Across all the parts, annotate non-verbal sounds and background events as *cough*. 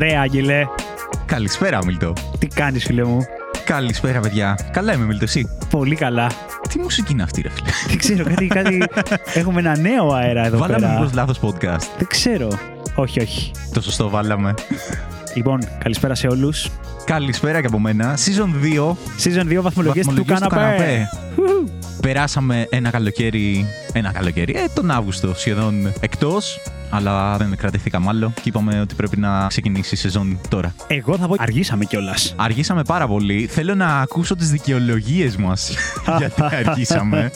Ρε, Άγγελε, Καλησπέρα, Μίλτο. τι κάνεις, φίλε μου; Καλησπέρα, παιδιά. Καλά είμαι, Μίλτο, εσύ; Πολύ καλά. Τι μουσική είναι αυτή, ρε φίλε; Δεν ξέρω, κάτι, κάτι... έχουμε ένα νέο αέρα εδώ Βάλαμε πέρα. μήπως λάθος podcast. Δεν ξέρω. Όχι, όχι. Το σωστό βάλαμε. Λοιπόν, καλησπέρα σε όλους. Καλησπέρα και από μένα. Season 2. Season 2 βαθμολογίες του Βαθμολογίες καναπέ. Ου. Περάσαμε ένα καλοκαίρι. Ένα καλοκαίρι. Ε, τον Αύγουστο σχεδόν εκτός. Αλλά δεν κρατηθήκαμε άλλο και είπαμε ότι πρέπει να ξεκινήσει η σεζόν τώρα. Εγώ θα πω αργήσαμε κιόλας. Αργήσαμε πάρα πολύ. Θέλω να ακούσω τις δικαιολογίες μας *laughs* γιατί αργήσαμε.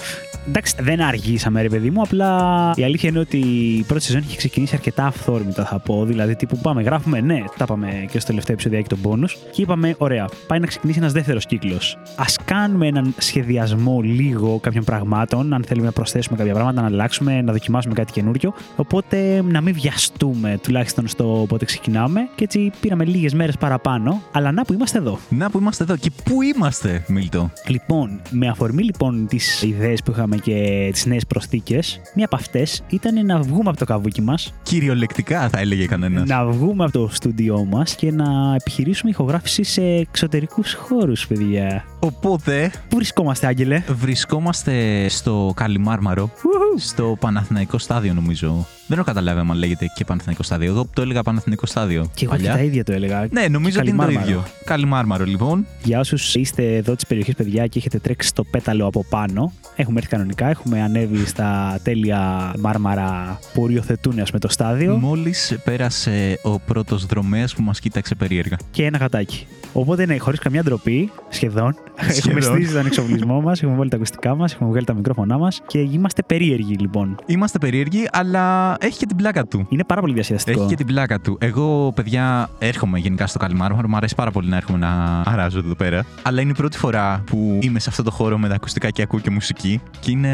Εντάξει, δεν αργήσαμε, ρε παιδί μου. Απλά η αλήθεια είναι ότι η πρώτη σεζόν είχε ξεκινήσει αρκετά αυθόρμητα, θα πω. Δηλαδή, τύπου πάμε, γράφουμε, ναι, τα είπαμε και στο τελευταίο επεισοδιάκι των πόνους. Και είπαμε, ωραία, πάει να ξεκινήσει ένας δεύτερος κύκλος. Α κάνουμε έναν σχεδιασμό λίγο κάποιων πραγμάτων, αν θέλουμε να προσθέσουμε κάποια πράγματα, να αλλάξουμε, να δοκιμάσουμε κάτι καινούριο. Οπότε να μην βιαστούμε τουλάχιστον στο πότε ξεκινάμε. Και έτσι πήραμε λίγες μέρες παραπάνω. Αλλά να που είμαστε εδώ. Να που είμαστε εδώ. Και πού είμαστε, Μίλτο; Λοιπόν, με αφορμή λοιπόν τις ιδέες που είχαμε και τις νέες προσθήκες, μία από αυτές ήταν να βγούμε από το καβούκι μας, Κυριολεκτικά θα έλεγε κανένας. να βγούμε από το στούντιό μας και να επιχειρήσουμε ηχογράφηση σε εξωτερικούς χώρους, παιδιά. Οπότε Πού βρισκόμαστε, Άγγελε; βρισκόμαστε στο Καλιμάρμαρο, Ουου. στο Παναθηναϊκό στάδιο νομίζω. Δεν έχω καταλάβει αν λέγεται και Παναθηναϊκό στάδιο. Εγώ το έλεγα Παναθηναϊκό στάδιο. Και εγώ και παλιά. τα ίδια το έλεγα. Ναι, νομίζω ότι είναι το Καλιμάρμαρο. ίδιο. Καλιμάρμαρο λοιπόν. Για όσους είστε εδώ της περιοχής, παιδιά, και έχετε τρέξει στο πέταλο από πάνω, έχουμε έρθει κανονικά. Έχουμε ανέβει στα τέλεια μάρμαρα που οριοθετούν, ας πούμε, το στάδιο. Μόλις πέρασε ο πρώτος δρομέας που μας κοίταξε περίεργα. και ένα γατάκι. Οπότε ναι, χωρίς καμιά ντροπή, σχεδόν. Έχουμε Σχεδόν. στήσει τον εξοπλισμό μας, έχουμε βάλει τα ακουστικά μας, έχουμε βγάλει τα μικρόφωνά μας και είμαστε περίεργοι λοιπόν. Είμαστε περίεργοι, αλλά έχει και την πλάκα του. Είναι πάρα πολύ διασκεδαστικό. Έχει και την πλάκα του. Εγώ, παιδιά, έρχομαι γενικά στο Καλιμάρμαρο. Μου αρέσει πάρα πολύ να έρχομαι να αράζω εδώ πέρα. Αλλά είναι η πρώτη φορά που είμαι σε αυτό το χώρο με τα ακουστικά και ακούω και μουσική. Και είναι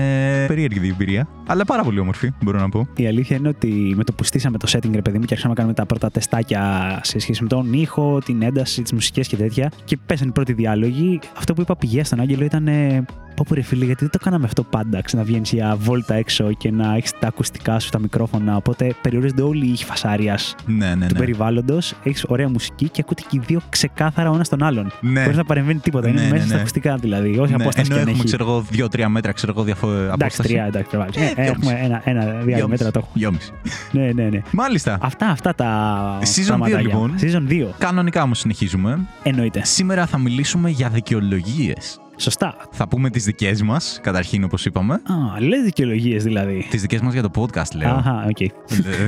περίεργη η εμπειρία. Αλλά πάρα πολύ όμορφη, μπορώ να πω. Η αλήθεια είναι ότι με το που στήσαμε το setting, ρε παιδί μου, και αρχίσαμε να κάνουμε τα πρώτα τεστάκια σε σχέση με τον ήχο, την ένταση, τις μουσικές και τέτοια, και πέσανε οι πρώτοι διάλογοι, αυτό που είπα πηγαία στον Άγγελο ήταν. Ε, Πω πω ρε φίλε, γιατί δεν το κάναμε αυτό πάντα, ξέρω, να βγαίνεις για βόλτα έξω και να έχεις τα ακουστικά σου, τα μικρόφωνα. Οπότε περιορίζονται όλοι οι ήχοι φασάριας Ναι, ναι, του ναι. περιβάλλοντος, έχεις ωραία μουσική και ακούτε και οι δύο ξεκάθαρα ο ένας τον άλλον. Ναι. Χωρίς να παρεμβαίνει τίποτα. Ναι, είναι ναι, μέσα ναι. στα ακουστικά δηλαδή. Όχι Ναι, απόσταση ενώ και αν έχουμε, έχει. ξέρω εγώ, δύο-τρία μέτρα, ξέρω εγώ, διαφο... Εντάξει, απόσταση. τρία, εντάξει, πρέπει να Ε, βάλεις. Ε, δυόμιση. Έχουμε ένα, ένα διάλειμμα Δυόμιση. μέτρα το έχουμε. Δυόμιση. Ναι, ναι, ναι. Μάλιστα. Αυτά, αυτά τα. Season πραγματάκια. δύο, λοιπόν. Season 2. Κανονικά όμως συνεχίζουμε. Εννοείται. Σήμερα θα μιλήσουμε για δικαιολογίες. Σωστά. Θα πούμε τις δικές μας, καταρχήν όπως είπαμε. Α, λες δικαιολογίες δηλαδή. Τις δικές μας για το podcast, λέω. Αχα, οκ. Ε,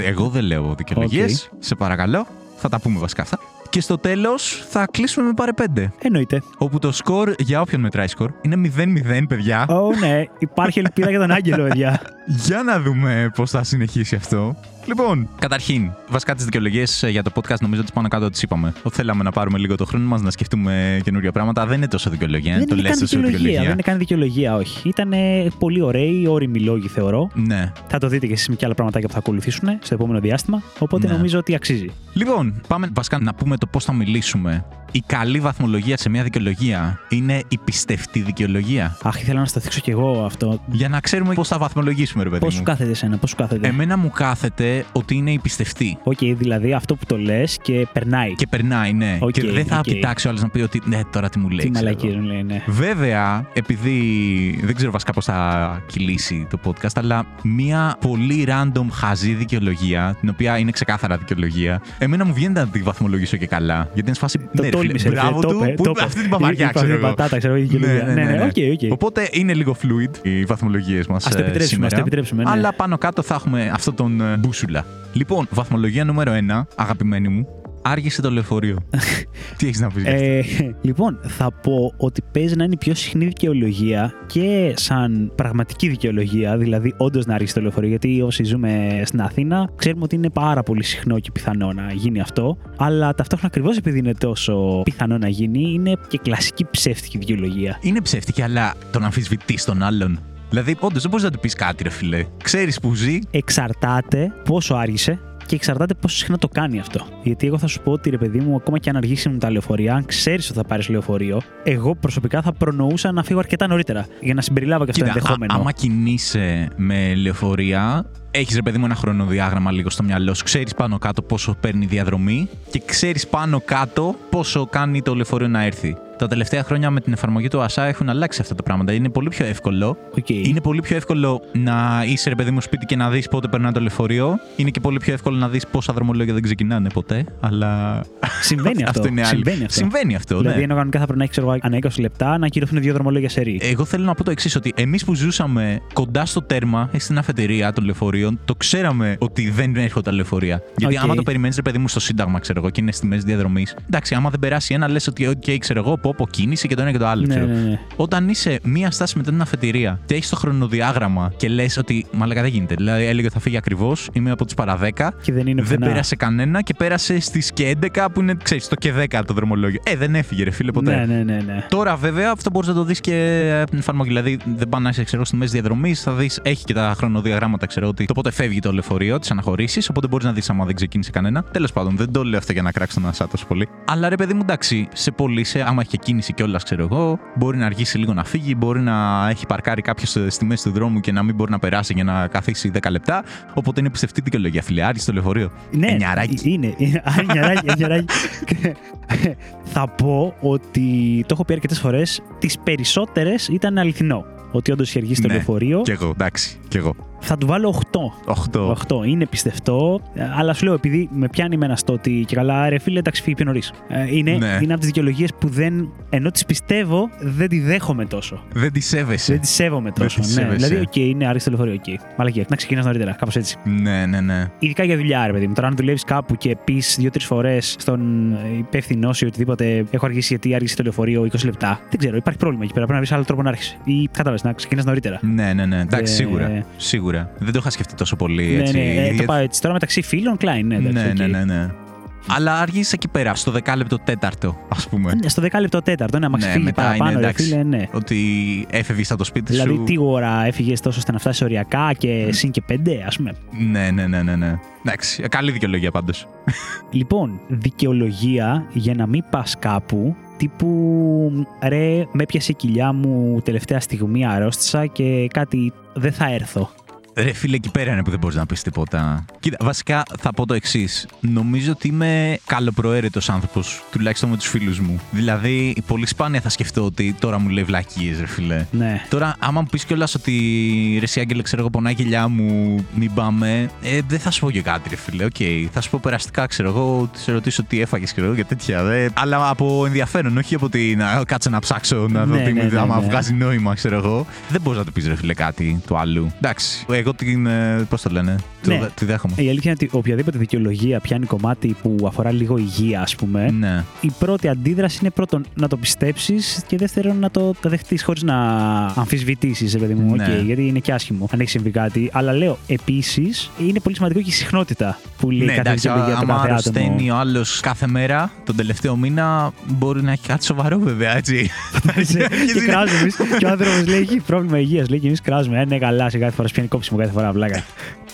Εγώ δεν λέω δικαιολογίες. Οκ. Σε παρακαλώ. Θα τα πούμε βασικά αυτά. Και στο τέλος θα κλείσουμε με πάρε 5. Εννοείται. Όπου το σκορ για όποιον μετράει σκορ είναι 0-0, παιδιά. Ω, ναι, υπάρχει ελπίδα για τον Άγγελο, παιδιά. *laughs* Για να δούμε πώς θα συνεχίσει αυτό. Λοιπόν, καταρχήν, βασικά τις δικαιολογίες για το podcast νομίζω ότι πάνω κάτω τις είπαμε. Ότι θέλαμε να πάρουμε λίγο το χρόνο μας να σκεφτούμε καινούργια πράγματα. Δεν είναι τόσο δικαιολογία. δεν το είναι λες καν τόσο δικαιολογία. Δεν είναι καν δικαιολογία, όχι. Ήταν πολύ ωραίοι, όριμοι λόγοι, θεωρώ. Ναι. Θα το δείτε και εσείς με και άλλα πραγματάκια που θα ακολουθήσουν στο επόμενο διάστημα. Οπότε Ναι. νομίζω ότι αξίζει. Λοιπόν, πάμε βασικά να πούμε το πώς θα μιλήσουμε. Η καλή βαθμολογία σε μια δικαιολογία είναι η πιστευτή δικαιολογία; Αχ, ήθελα να στο δείξω κι εγώ αυτό. Για να ξέρουμε πώς θα βαθμολογήσουμε, ρε παιδί Πώς μου. σου κάθεται εσένα, πώς σου κάθεται; Εμένα μου κάθεται ότι είναι η πιστευτή. Οκ, δηλαδή αυτό που το λες και περνάει. Και περνάει, ναι. Οκ, και δεν θα οκ. κοιτάξει ο άλλος να πει ότι ναι, τώρα τι μου λέει. Τι ξέρω μαλακίες εγώ. μου λέει, ναι. Βέβαια, επειδή δεν ξέρω βασικά πώς θα κυλήσει το podcast, αλλά μία πολύ random χαζή δικαιολογία, την οποία είναι ξεκάθαρα δικαιολογία, εμένα μου βγαίνει να τη βαθμολογήσω και καλά. Γιατί είναι σε φάση. Το ναι, ρε φίλε, τόλμησες. ρε, μπράβο το του, είπε, που το είπε είπε. αυτή την παπαριά, Είπε ξέρω αυτή την εγώ. πατάτα, ξέρω εγώ, η δικαιολογία. Ναι, ναι, οκ, οκ. Οπότε είναι λίγο fluid οι βαθμολογίες μας. Ας το επιτρέψουμε, ας το επιτρέψουμε, ναι. Αλλά πάνω κάτω θα έχουμε αυτό τον ε, μπούσουλα. Λοιπόν, βαθμολογία νούμερο 1, αγαπημένη μου, άργησε το λεωφορείο. *laughs* Τι έχεις να πεις γι' αυτό. Ε, λοιπόν, θα πω ότι παίζει να είναι η πιο συχνή δικαιολογία και σαν πραγματική δικαιολογία, δηλαδή όντως να ρίξει το λεωφορείο. Γιατί όσοι ζούμε στην Αθήνα, ξέρουμε ότι είναι πάρα πολύ συχνό και πιθανό να γίνει αυτό. Αλλά ταυτόχρονα ακριβώς επειδή είναι τόσο πιθανό να γίνει, είναι και κλασική ψεύτικη δικαιολογία. Είναι ψεύτικη, αλλά τον αμφισβητείς τον άλλον. Δηλαδή, όντως δεν μπορείς να του πεις κάτι, ρε φιλέ. Ξέρεις που ζει. Εξαρτάται πόσο άργησε και εξαρτάται πόσο συχνά το κάνει αυτό. Γιατί εγώ θα σου πω ότι ρε παιδί μου, ακόμα και αν αργήσει τα λεωφορεία, αν ξέρεις ότι θα πάρεις λεωφορείο, εγώ προσωπικά θα προνοούσα να φύγω αρκετά νωρίτερα για να συμπεριλάβω και αυτό το Κοίτα, ενδεχόμενο. α- άμα κινείσαι με λεωφορεία, έχεις ρε παιδί μου ένα χρονοδιάγραμμα λίγο στο μυαλό σου. Ξέρεις πάνω κάτω πόσο παίρνει η διαδρομή και ξέρεις πάνω κάτω πόσο κάνει το λεωφορείο να έρθει. Τα τελευταία χρόνια με την εφαρμογή του ΟΑΣΑ έχουν αλλάξει αυτά τα πράγματα. Είναι πολύ πιο εύκολο. Οκ. Είναι πολύ πιο εύκολο να είσαι ρε παιδί μου σπίτι και να δεις πότε περνάει το λεωφορείο. Είναι και πολύ πιο εύκολο να δεις πόσα δρομολόγια δεν ξεκινάνε ποτέ. Αλλά. Συμβαίνει *laughs* αυτό. είναι άλλο. Συμβαίνει αυτό. Συμβαίνει αυτό, Δηλαδή, ναι. ενώ κανονικά θα πρέπει να έχεις ξέρω, εγώ, ανά 20 λεπτά να ακυρωθούν δύο δρομολόγια σερί. Εγώ θέλω να πω το εξής: Ότι εμείς που ζούσαμε κοντά στο τέρμα ή στην αφετηρία των λεωφορείων, το ξέραμε ότι δεν έρχονται τα λεωφορεία. Γιατί Οκ. άμα το περιμένεις, ρε παιδί μου, στο Σύνταγμα, ξέρω εγώ, και είναι στη μέση διαδρομής. Εντάξει, άμα δεν περάσει ένα, λες ότι, OK, ξέρω εγώ, πω, πω κίνηση και το ένα και το άλλο. ναι, ξέρω. ναι, ναι. Όταν είσαι μία στάση μετά την αφετηρία και έχεις το χρονοδιάγραμμα και λες ότι μαλάκα δεν γίνεται. Δηλαδή έλεγε ότι θα φύγει ακριβώς, είμαι από τις παρά 10. Και δεν είναι Δεν πουθενά. πέρασε κανένα και πέρασε στις και 11 που είναι, ξέρεις, το και 10 το δρομολόγιο. Ε, δεν έφυγε, ρε φίλε, ποτέ. Ναι, ναι, ναι, ναι. Τώρα, βέβαια, αυτό μπορείς να το δεις και από την εφαρμογή. Δηλαδή, δεν πάνε να είσαι ξέρω, στη μέση διαδρομής, θα δεις, έχει και τα χρονοδιαγράμματα, ξέρω ότι το πότε φεύγει το λεωφορείο, τις αναχωρήσεις, οπότε μπορείς να δεις άμα δεν ξεκίνησε κανένα. Τέλος πάντων, δεν το λέω αυτό για να κράξει τον Ασά τόσο πολύ. Αλλά ρε παιδί μου, εντάξει, σε πωλήσει, άμα έχει και κίνηση κιόλας, ξέρω εγώ, μπορεί να αργήσει λίγο να φύγει, μπορεί να έχει παρκάρει κάποιο στη μέση του δρόμου και να μην μπορεί να περάσει για να καθίσει 10 λεπτά. Οπότε είναι πιστευτή δικαιολογία, φίλε, άργησε το λεωφορείο. Ναι, Εννιαράκι. είναι. είναι. Α, εννιαράκι, εννιαράκι. Θα πω ότι το έχω πει αρκετές φορές. Τις περισσότερες ήταν αληθινό. Ότι όντως είχε αργήσει το Ναι. λεωφορείο. Κι εγώ, εντάξει, κι εγώ. Θα του βάλω 8. 8. 8. Είναι πιστευτό. ε, Αλλά σου λέω, επειδή με πιάνει εμένα στο ότι και καλά, ρε φίλε, εντάξει, φύγει πιο νωρίς. Είναι, Ναι. είναι από τις δικαιολογίες που δεν. ενώ τις πιστεύω, δεν τη δέχομαι τόσο. Δεν τη σέβεσαι. Δεν τη σέβομαι τόσο. τη ναι. σέβεσαι. Δηλαδή, οκ, είναι άργησε το λεωφορείο, οκ. Μαλακία, να ξεκινάς νωρίτερα, κάπως έτσι. Ναι, ναι, ναι. Ειδικά για δουλειά, ρε παιδί μου. Τώρα, αν δουλεύεις κάπου και πεις δύο-τρεις φορές στον υπεύθυνό σου ή οτιδήποτε, έχω αργήσει γιατί άργησε το λεωφορείο 20 λεπτά. Δεν ξέρω, υπάρχει πρόβλημα εκεί πέρα. Πρέπει να βρεις άλλο τρόπο να 'ρχεσαι. Ή κατάλαβες, να ξεκινάς νωρίτερα. Ναι, ναι, ναι. Εντάξει, Ε, σίγουρα. Σίγουρα. Δεν το είχα σκεφτεί τόσο πολύ Ναι, έτσι. ναι, ε, το Γιατί- πάω έτσι. Τώρα μεταξύ φίλων, κλάιν, ναι, εντάξει, ναι, οκ. ναι, ναι, ναι. Αλλά άργησε εκεί πέρα, στο δεκάλεπτο τέταρτο, ας πούμε. Ναι, Στο δεκάλεπτο τέταρτο, ναι, άμα Ναι, ξεφύγει μετά παραπάνω, είναι ρε εντάξει. φίλε, ναι. Ότι έφευγες από το σπίτι Δηλαδή, σου. τι ώρα έφυγες τόσο ώστε να φτάσεις οριακά και συν και πέντε, ας πούμε. Ναι, ναι, ναι, ναι, ναι. Εντάξει, καλή δικαιολογία πάντως. Λοιπόν, δικαιολογία για να μην πας κάπου τύπου ρε, με έπιασε η κοιλιά μου τελευταία στιγμή, αρρώστησα και κάτι δεν θα έρθω. Ρε φίλε, εκεί πέρα είναι που δεν μπορείς να πεις τίποτα. Κοίτα, βασικά θα πω το εξής. Νομίζω ότι είμαι καλοπροαίρετος άνθρωπος, τουλάχιστον με τους φίλους μου. Δηλαδή, πολύ σπάνια θα σκεφτώ ότι τώρα μου λέει βλακίες, ρε φίλε. Ναι. Τώρα, άμα μου πεις κιόλας ότι ρε εσύ, Άγγελε, ξέρω εγώ, πονάει η κοιλιά μου, μην πάμε, ε, δεν θα σου πω και κάτι, ρε φίλε. Οκ, θα σου πω περαστικά, ξέρω εγώ, τι σε ρωτήσω τι έφαγες, ξέρω εγώ, και τέτοια. Ε, αλλά από ενδιαφέρον, όχι από ότι να κάτσω να ψάξω, να δω Ναι, τι ναι, ναι, άμα ναι. βγάζει νόημα, ξέρω εγώ. Δεν μπορείς να του πεις, ρε φίλε, κάτι του άλλου. Εντάξει, εγώ την. Πώς το λένε, Ναι. το, τη δέχομαι. Η αλήθεια είναι ότι οποιαδήποτε δικαιολογία πιάνει κομμάτι που αφορά λίγο υγεία, ας πούμε, Ναι. η πρώτη αντίδραση είναι πρώτον να το πιστέψεις και δεύτερον να το δεχτείς χωρίς να αμφισβητήσεις, ρε παιδί μου. Ναι. οκ, γιατί είναι και άσχημο αν έχει συμβεί κάτι. Αλλά λέω επίσης είναι πολύ σημαντικό και η συχνότητα που λέει Ναι, κάθε εντάξει, δικαιολογία το άμα κάθε άτομο. αρρωσταίνει ο άλλος κάθε μέρα τον τελευταίο μήνα, μπορεί να έχει κάτι σοβαρό, βέβαια, έτσι. *laughs* *laughs* και κράζουμε εμείς. Και ο άνθρωπος λέει: Έχει πρόβλημα υγείας. Λέει και εμείς κράζουμε. Ε, ναι, καλά, σε κάθε φορά σου πιάνει κόψιμο κάθε φορά, βλάκα.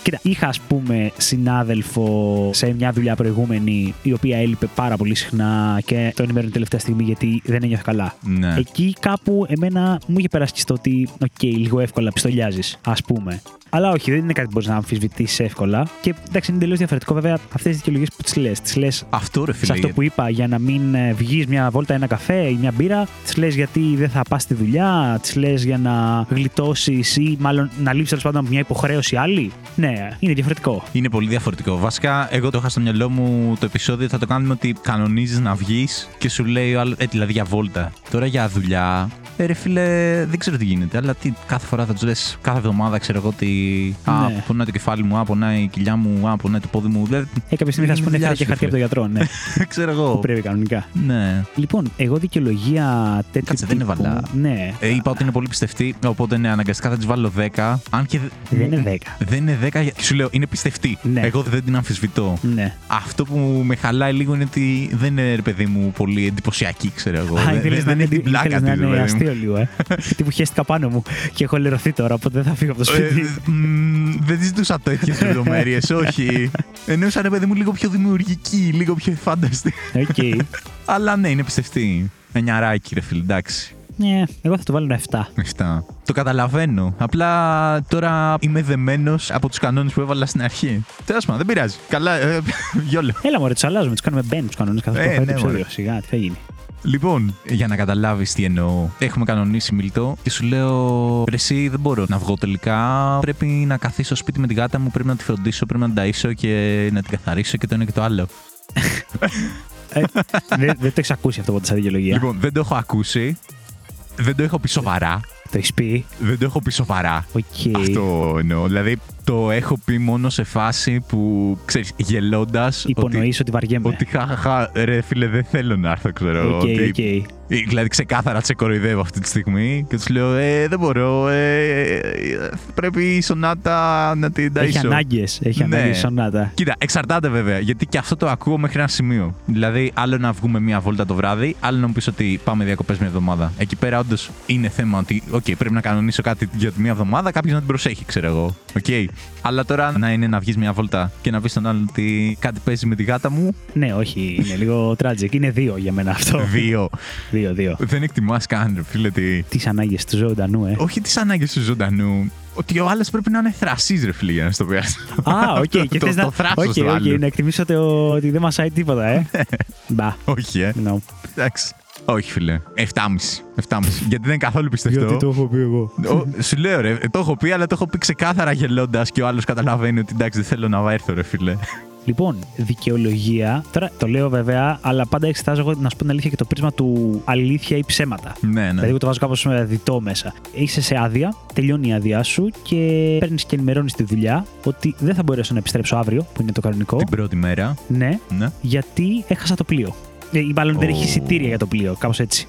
Κοίτα, είχα ας πούμε συνάδελφο σε μια δουλειά προηγούμενη η οποία έλειπε πάρα πολύ συχνά και το ενημέρωνε τελευταία στιγμή γιατί δεν ένιωθε καλά. Ναι. Εκεί κάπου εμένα μου είχε περάσει και στο ότι, οκ, λίγο εύκολα πιστολιάζεις, ας πούμε. Αλλά όχι, δεν είναι κάτι που μπορείς να αμφισβητήσεις εύκολα. Και εντάξει, είναι τελείω διαφορετικό βέβαια αυτές τι δικαιολογίες που τις λες. Τις λες Αυτό ρε φίλε. σε αυτό γιατί- που είπα για να μην βγεις μια βόλτα, ένα καφέ ή μια μπύρα, τις λες γιατί δεν θα πας στη δουλειά, τις λες για να γλιτώσεις ή μάλλον να λείψεις τέλος πάντων από μια υποχρέωση άλλη. Ναι, είναι διαφορετικό. Είναι πολύ διαφορετικό. Βασικά, εγώ το είχα στο μυαλό μου το επεισόδιο θα το κάνουμε ότι κανονίζεις να βγεις και σου λέει ο άλλος, ε, δηλαδή για βόλτα. Τώρα για δουλειά. Ε, ρε φίλε, δεν ξέρω τι γίνεται, αλλά τι, κάθε φορά θα τους λες, κάθε εβδομάδα ξέρω εγώ ότι. Α, Ναι. πονάει το κεφάλι μου, α, πονάει η κοιλιά μου, α, πονάει το πόδι μου. Δηλαδή, Ε, κάποια στιγμή θα σου είναι πούνε δουλειάς φέρε και σου, χαρτί από φίλε. τον γιατρό, ναι. *laughs* ξέρω που εγώ. πρέπει κανονικά. Ναι. Λοιπόν, εγώ δικαιολογία τέτοιου Κάτσε, δεν τύπου- έβαλα. Ναι. Ε, είπα ότι είναι πολύ πιστευτή, οπότε ναι, αναγκαστικά θα της βάλω 10. Αν και. Δεν είναι 10. Δεν είναι 10, γιατί σου λέω, είναι πιστευτή. Ναι. Εγώ δεν την αμφισβητώ. Ναι. Αυτό που με χαλάει λίγο είναι ότι δεν είναι ρε παιδί μου πολύ εντυπωσιακή, ξέρω εγώ. Α, δεν ήθελες δεν να είναι είναι- την πλάκα ήθελες της, να είναι ρε παιδί μου. κρύο λίγο, ε. *laughs* Τύπου χέστηκα πάνω μου και έχω λερωθεί τώρα, οπότε δεν θα φύγω από το σπίτι. Ε, μ, δεν ζητούσα τέτοιες *laughs* λεπτομέρειες, όχι. Εννοούσα ρε παιδί μου λίγο πιο δημιουργική, λίγο πιο φάνταστικ. Οκ. *laughs* Αλλά ναι, είναι πιστευτή. Εννιαράκι, ρε φίλε, εντάξει. Ναι, εγώ θα το βάλω ένα 7. Αυτά. Το καταλαβαίνω. Απλά τώρα είμαι δεμένος από τους κανόνες που έβαλα στην αρχή. Τέλος πάντων, δεν πειράζει. Καλά, ε, *laughs* YOLO. Έλα μωρέ, τους αλλάζουμε, τους κάνουμε μπεν τους κανόνες καθώς Ε, προχωράει το ναι, μωρέ. επεισόδιο. Σιγά, τι θα γίνει. Λοιπόν, για να καταλάβεις τι εννοώ, έχουμε κανονίσει Μίλτο και σου λέω: «Ρε εσύ δεν μπορώ να βγω τελικά. Πρέπει να καθίσω σπίτι με την γάτα μου, πρέπει να τη φροντίσω, πρέπει να την ταΐσω και να την καθαρίσω και το ένα και το άλλο. Ε, δεν, δεν το έχεις ακούσει αυτό ποτέ σαν δικαιολογία. Λοιπόν, δεν το έχω ακούσει. Δεν το έχω πει σοβαρά. Το έχεις πει. Δεν το έχω πει σοβαρά. Οκ. Αυτό εννοώ. Δηλαδή, το έχω πει μόνο σε φάση που ξέρεις, γελώντας. Υπονοείς ότι βαριέμαι. Ότι χαχαχα, ρε φίλε, δεν θέλω να έρθω, ξέρω εγώ. Οκ, ότι- οκ. Δηλαδή, ξεκάθαρα σε κοροϊδεύω αυτή τη στιγμή και τους λέω: ε, Δεν μπορώ. Ε, ε, πρέπει η Σονάτα να την ταΐσω. Έχει ανάγκες. Έχει Ναι. ανάγκες η Σονάτα. Κοίτα, εξαρτάται βέβαια, γιατί και αυτό το ακούω μέχρι ένα σημείο. Δηλαδή, άλλο να βγούμε μία βόλτα το βράδυ, άλλο να μου πεις ότι πάμε διακοπές μια εβδομάδα. Εκεί πέρα, όντως είναι θέμα ότι, οκ, πρέπει να κανονίσω κάτι για τη μία εβδομάδα, κάποιος να την προσέχει, ξέρω εγώ. Οκ. Αλλά τώρα να είναι να βγεις μια βόλτα και να πεις στον άλλον ότι κάτι παίζει με τη γάτα μου, Ναι, όχι, είναι λίγο tragic. Είναι δύο για μένα αυτό. *laughs* δύο. δύο, δύο. Δεν εκτιμάς καν, ρε φίλε, τι. Τις ανάγκες του ζωντανού, ε. Όχι τις ανάγκες του ζωντανού. Ότι ο άλλος πρέπει να είναι θρασύς, ρε φίλε, για να στο πει. Α, *laughs* οκ. Και Το- θες το να. θράσος Οκ, του οκ, άλλου. να εκτιμήσω το- ότι δεν μασάει τίποτα, ε. *laughs* Μπα. Όχι, ε. No. Εντάξει. Όχι, φίλε. 7,5. 7,5. Γιατί δεν είναι καθόλου πιστευτό. έχω πει εγώ. Ο, σου λέω ρε, το έχω πει, αλλά το έχω πει ξεκάθαρα γελώντας και ο άλλος καταλαβαίνει ότι εντάξει, δεν θέλω να έρθω, ρε φίλε. Λοιπόν, δικαιολογία. Τώρα το λέω βέβαια, αλλά πάντα εξετάζω εγώ να σου πω την αλήθεια και το πρίσμα του αλήθεια ή ψέματα. Ναι, ναι. Δηλαδή, εγώ το βάζω κάπως διττό μέσα. Είσαι σε άδεια, τελειώνει η άδειά σου και παίρνεις και ενημερώνεις τη δουλειά ότι δεν θα μπορέσω να επιστρέψω αύριο, που είναι το κανονικό. Την πρώτη μέρα. Ναι, Ναι. γιατί έχασα το πλοίο. Ε, Ή μάλλον δεν Ω. έχει εισιτήρια για το πλοίο, κάπως έτσι.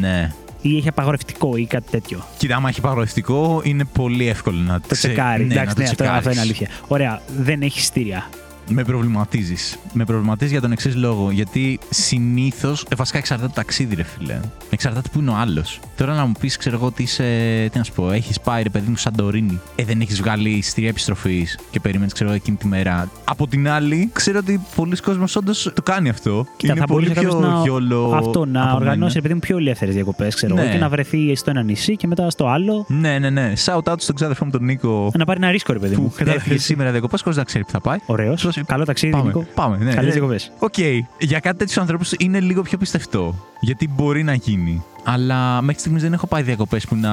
Ναι. Ή έχει απαγορευτικό ή κάτι τέτοιο. Κοίτα, άμα έχει παγορευτικό, είναι πολύ εύκολο να Το ξε- τσεκάρεις. Ναι, Εντάξει, να ναι, το αυτό, αυτό είναι τσεκάρεις. αλήθεια. Ωραία, δεν έχει εισιτήρια. Με προβληματίζεις. Με προβληματίζεις για τον εξής λόγο. Γιατί συνήθως. Ε, βασικά εξαρτάται το ταξίδι, ρε φίλε. Εξαρτάται που είναι ο άλλος. Τώρα να μου πεις, ξέρω εγώ, ότι είσαι. Τι να σου πω, έχεις πάει ρε παιδί μου Σαντορίνη. Ε, δεν έχεις βγάλει εισιτήρια επιστροφής και περίμενε, ξέρω εγώ, εκείνη τη μέρα. Από την άλλη, ξέρω ότι πολλοί κόσμοι όντως το κάνει αυτό. Κοίτα, είναι θα πολύ μπορούσες πιο κάποιος να, γιόλο. αυτό, να από οργανώσεις μένα. ρε παιδί μου πιο ελεύθερες διακοπές, ξέρω εγώ, Ναι. και να βρεθεί στο ένα νησί και μετά στο άλλο. Ναι, ναι, ναι. Shout out στον ξάδερφό μου τον Νίκο. Να πάρει ένα ρίσκο, ρε παιδί μου. Που έφυγε σήμερα διακοπές χωρίς να ξέρει που θα πάει. Ωραίος. Πώς- Καλό ταξίδι, Πάμε, Νίκο. πάμε. Ναι, Καλές Ε, διακοπές. Οκ. Για κάτι τέτοιους ανθρώπους είναι λίγο πιο πιστευτό. Γιατί μπορεί να γίνει. Αλλά μέχρι στιγμής δεν έχω πάει διακοπές που να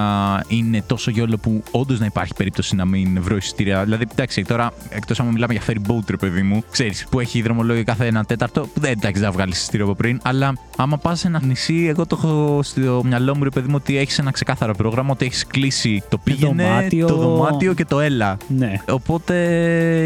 είναι τόσο YOLO που όντως να υπάρχει περίπτωση να μην βρω εισιτήρια. Δηλαδή, εντάξει, τώρα εκτός άμα μιλάμε για ferry boat, ρε παιδί μου, ξέρεις που έχει δρομολόγιο κάθε ένα τέταρτο, που δεν εντάξει, δεν θα βγάλεις εισιτήριο από πριν. Αλλά άμα πας σε ένα νησί, εγώ το έχω στο μυαλό μου, ρε παιδί μου, ότι έχεις ένα ξεκάθαρο πρόγραμμα, ότι έχεις κλείσει το πήγαινε, δωμάτιο. το δωμάτιο και το έλα. Ναι. Οπότε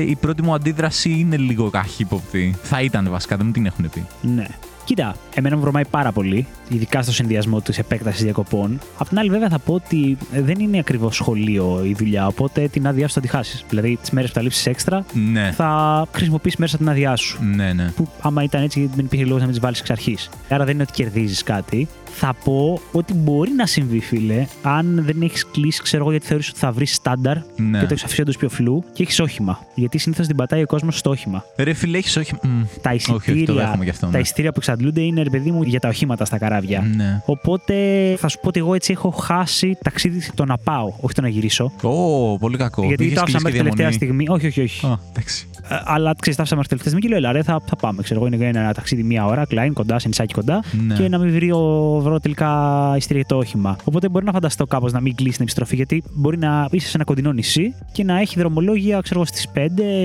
η πρώτη μου αντίδραση είναι λίγο καχύποπτη. Θα ήταν βασικά, δεν μου την έχουν πει. Ναι. Κοίτα, εμένα μου βρωμάει πάρα πολύ, ειδικά στο συνδυασμό της επέκτασης διακοπών. Απ' την άλλη, βέβαια, θα πω ότι δεν είναι ακριβώς σχολείο η δουλειά, οπότε την άδειά σου θα τη χάσεις. Δηλαδή, τις μέρες που θα λείψεις έξτρα, Ναι. θα χρησιμοποιήσεις μέσα την άδειά σου. Ναι, ναι. Που άμα ήταν έτσι, δεν υπήρχε λόγος να μην τις βάλεις εξ αρχής. Άρα δεν είναι ότι κερδίζεις κάτι. Θα πω ότι μπορεί να συμβεί, φίλε, αν δεν έχεις κλείσει, ξέρω εγώ, γιατί θεωρείς ότι θα βρεις στάνταρ Ναι. και το έχεις αφήσει όντως πιο φλού και έχεις όχημα. Γιατί συνήθως την πατάει ο κόσμος στο όχημα. Ρε φίλε, έχεις όχι. Μμ. Τα όχι, το εισιτήρια, δέχομαι γι' αυτό, τα ναι. εισιτήρια που εξαντλούνται είναι, ρε παιδί μου, για τα οχήματα στα καράβια. Ναι. Οπότε θα σου πω ότι εγώ έτσι έχω χάσει ταξίδι το να πάω, όχι το να γυρίσω. Ω, πολύ κακό. γιατί Είχες το άφησα κλείσει μέχρι και τελευταία διαμονή. στιγμή. Όχι, όχι, όχι. Α, εντάξει. Ε, αλλά ξέρεις, τα άφησα μέχρι τελευταία στιγμή και λέω: Ελά, ρε, θα, θα πάμε. Ξέρω εγώ, είναι ένα ταξίδι μία ώρα, κλάιν κοντά, σε νησάκι κοντά. Ναι. Και να μην βρει ο, βρω τελικά εισιτήρια για το όχημα. Οπότε μπορεί να φανταστώ κάπως να μην κλείσει την επιστροφή, γιατί μπορεί να είσαι σε ένα κοντινό νησί και να έχει δρομολόγια, ξέρω εγώ, στις 5,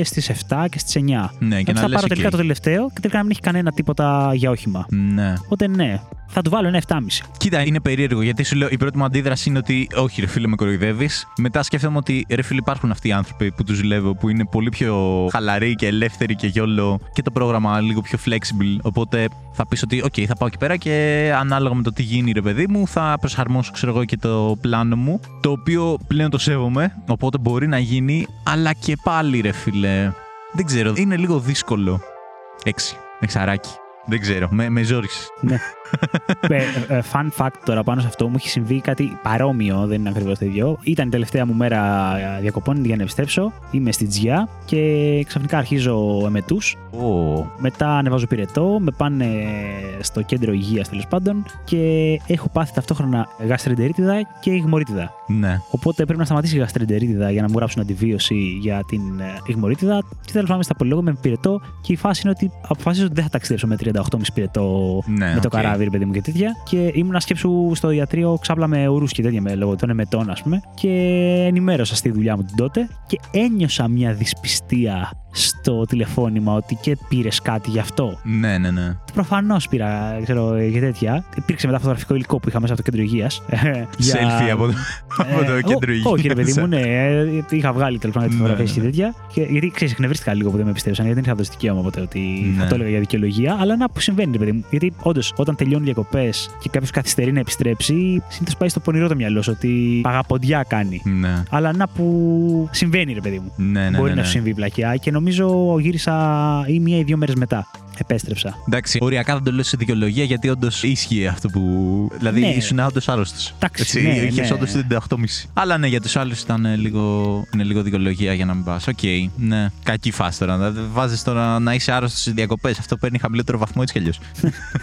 στις 7 και στις 9. Ναι, και να θα λες, πάρω οκ. τελικά το τελευταίο και τελικά να μην έχει κανένα τίποτα για όχημα. Ναι. Οπότε ναι, θα του βάλω ένα 7,5. Κοίτα, είναι περίεργο γιατί σου λέω η πρώτη μου αντίδραση είναι ότι όχι, ρε φίλε, με κοροϊδεύεις. Μετά σκέφτομαι ότι ρε φίλε, υπάρχουν αυτοί οι άνθρωποι που τους ζηλεύω που είναι πολύ πιο χαλαροί και ελεύθεροι και YOLO και το πρόγραμμα λίγο πιο flexible. Οπότε θα πεις ότι, OK, θα πάω εκεί πέρα και ανάλογα με το τι γίνει, ρε παιδί μου, θα προσαρμόσω, ξέρω εγώ, και το πλάνο μου. Το οποίο πλέον το σέβομαι, οπότε μπορεί να γίνει, αλλά και πάλι, ρε φίλε. Δεν ξέρω, είναι λίγο δύσκολο. Έξι. Εξαράκι. Δεν ξέρω, με, με ζόρισες. Ναι. Ε, ε, fun fact τώρα πάνω σε αυτό μου έχει συμβεί κάτι παρόμοιο, δεν είναι ακριβώς το ίδιο. Ήταν η τελευταία μου μέρα ε, διακοπών για να επιστρέψω. Είμαι στη Τζιά και ξαφνικά αρχίζω εμετού. Ω, Μετά ανεβάζω πυρετό, με πάνε στο κέντρο υγείας τέλος πάντων και έχω πάθει ταυτόχρονα γαστρεντερίτιδα και ηγμορίτιδα. ναι. Οπότε πρέπει να σταματήσει η γαστρεντερίτιδα για να μου γράψουν αντιβίωση για την ε, ιγμορίτιδα. Και τέλος πάντων, στα πολυλογώ με πυρετό. Και η φάση είναι ότι αποφάσισα ότι δεν θα ταξιδέψω με 38,5 πυρετό Ναι, με το οκ. καράβι, ρε παιδί μου και τέτοια. Και ήμουν να σκέψου στο ιατρείο ξάπλα με ορούς και τέτοια με λόγω των εμετών, ας πούμε. Και ενημέρωσα στη δουλειά μου την τότε και ένιωσα μια δυσπιστία στο τηλεφώνημα ότι και πήρες κάτι γι' αυτό; Ναι, ναι, ναι. Προφανώς πήρα, ξέρω, για τέτοια. Υπήρξε μετά φωτογραφικό υλικό που είχα μέσα από το κέντρο υγείας. Selfie από το, από το Ε, κέντρο ό- υγείας. Όχι, ρε παιδί μου, ναι. ε, Είχα βγάλει τέλος πάντων τις Ναι, φωτογραφίες και ναι. τέτοια. Και, γιατί ξέρεις, εκνευρίστηκα λίγο που δεν με πιστεύσαν, γιατί δεν είχα δώσει δικαίωμα ποτέ ότι θα Ναι. το έλεγα για δικαιολογία. Αλλά να που συμβαίνει, ρε παιδί μου. Γιατί όντως, όταν τελειώνουν διακοπές και κάποιος καθυστερεί να επιστρέψει, συνήθως πάει στο πονηρό το μυαλό σου ότι παγαποντιά κάνει. Ναι. Αλλά να που συμβαίνει, ρε παιδί μου. Ναι, ναι, Μπορεί ναι, να ναι. σου συμβεί πλακιά και νομίζω γύρισα ή μία ή δύο μέρες μετά. Επέστρεψα. Εντάξει, οριακά δεν το λέω σε δικαιολογία γιατί όντως ίσχυε αυτό που. Δηλαδή Ναι. ήσουν όντως άρρωστος. Εντάξει, ναι, Είχες ναι. όντως την 38,5. Αλλά ναι, για τους άλλους ήταν ε, λίγο, είναι λίγο δικαιολογία για να μην πας. Οκ, ναι. Κακή φάση τώρα. Βάζεις τώρα να είσαι άρρωστος στις διακοπές. Αυτό παίρνει χαμηλότερο βαθμό έτσι κι αλλιώς.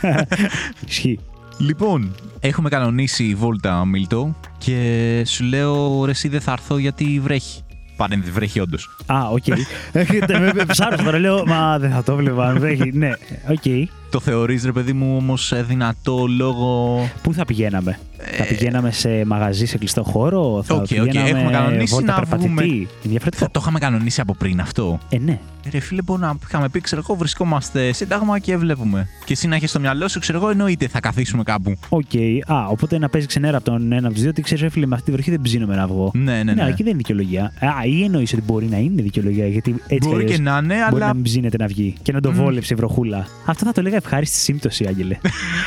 *laughs* Ισχύει. λοιπόν, έχουμε κανονίσει βόλτα Μίλτο και σου λέω ρε, εσύ δεν θα έρθω γιατί βρέχει. Πάνε, βρέχει όντως. Α, οκ. *laughs* Έχετε με ψάρωσα τώρα, λέω, μα δεν θα το βλέπα αν βρέχει. Ναι, οκ. Το θεωρείς ρε παιδί μου όμως ε, δυνατό λόγω Πού θα πηγαίναμε, Θα πηγαίναμε σε μαγαζί σε κλειστό χώρο, θα Ε, OK, OK, πηγαίναμε έχουμε κανονίσει βόλτα να περπατητή; βγούμε. Είναι διαφορετικό. Θα το είχαμε κανονίσει από πριν αυτό. Ε, ναι. Ε, Ρε φίλε, μπορεί να είχαμε πει, ξέρω εγώ, βρισκόμαστε Σύνταγμα και βλέπουμε. Και εσύ να έχεις στο μυαλό σου, ξέρω εγώ, εννοείται θα καθίσουμε κάπου. Οκ. Α, οπότε να παίζει ξενέρα από τον ένα από τους δύο, ότι ξέρεις, φίλε, με αυτή τη βροχή δεν ψήνομαι να βγω. Ναι, ναι, ναι. εκεί δεν είναι δικαιολογία. Α, ή εννοείς ότι μπορεί να είναι δικαιολογία, γιατί έτσι Μπορεί κι και αλλιώς να είναι, Μπορεί αλλά. να μην ψήνεται να βγει και να το Μμ. βόλεψε η βροχούλα. Αυτό θα το λέγα ευχάριστη σύμπτωση, Άγγελε.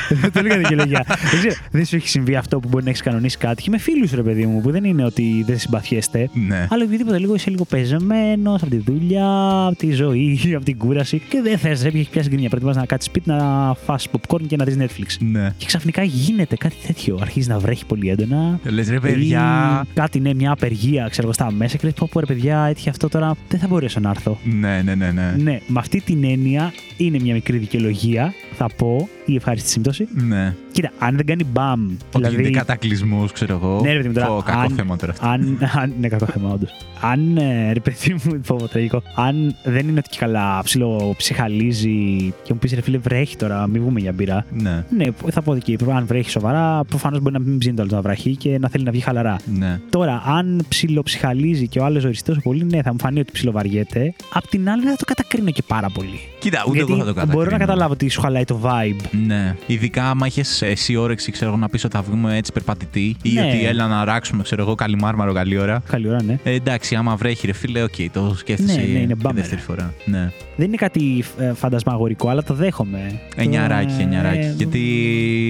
δεν *laughs* το έλεγα δικαιολογία. δεν ξέρω, δεν σου έχει συμβεί αυτό που μπορεί να έχεις κανονίσει κάτι; Και με φίλους, ρε παιδί μου, που δεν είναι ότι δεν συμπαθιέστε. Ναι. Αλλά οτιδήποτε λίγο είσαι λίγο πεζεμένο από τη δουλειά, από τη ζωή, *laughs* από την κούραση και δεν θες, δεν έχεις πιάσει γκρίνια. Προτιμά να κάτσεις σπίτι να φας popcorn και να δεις Netflix. Ναι. Και ξαφνικά γίνεται κάτι τέτοιο. Αρχίζεις να βρέχει πολύ έντονα. Λες ρε παιδιά. Ή κάτι, ναι, μια απεργία, ξέρω εγώ, στα μέσα και λες: Πω, πω, ρε παιδιά, έτυχε αυτό τώρα, δεν θα μπορέσω να έρθω. Ναι, ναι, ναι, ναι. Ναι, με αυτή την έννοια είναι μια μικρή δικαιολογία, María θα πω, η ευχάριστη σύμπτωση. Ναι. Κοίτα, αν δεν κάνει μπαμ. Ότι γίνεται κατακλυσμό, ξέρω εγώ. Ναι, ρε παιδί μου, τώρα, Πω, κακό αν- θέμα τώρα αυτό. Αν, αν, ναι, κακό θέμα, όντως. Αν, ε, ρε παιδί μου, *laughs* πω, πω, τραγικό. Αν δεν είναι ότι και καλά ψηλό ψυχαλίζει και μου πεις ρε φίλε, βρέχει τώρα, μην βγούμε για μπύρα. Ναι. Ναι, θα πω εκεί. Αν βρέχει σοβαρά, προφανώς μπορεί να μην ψήνει το άλλο να βραχεί και να θέλει να βγει χαλαρά. Ναι. Τώρα, αν ψιλοψυχαλίζει και ο άλλος ζοριστό πολύ, ναι, θα μου φανεί ότι ψιλοβαριέται. Απ' την άλλη, δεν θα το κατακρίνω και πάρα πολύ. Κοίτα, ούτε Γιατί εγώ θα το κατακρίνω. μπορώ να καταλάβω ότι σου χαλάει το vibe. Ναι. Ειδικά άμα είχες εσύ όρεξη, ξέρω εγώ, να πεις ότι θα βγούμε έτσι περπατητή ή Ναι. ότι έλα να αράξουμε, ξέρω εγώ, καλή μάρμαρο, καλή ώρα. Καλή ώρα, ναι. Ε, εντάξει, άμα βρέχει, ρε φίλε, οκ, το σκέφτεσαι Ναι, ναι, είναι τη bummer. δεύτερη φορά. Ναι. Δεν είναι κάτι ε, φαντασμαγορικό, αλλά το δέχομαι. Εννιαράκι, Το, ε, εννιαράκι. Γιατί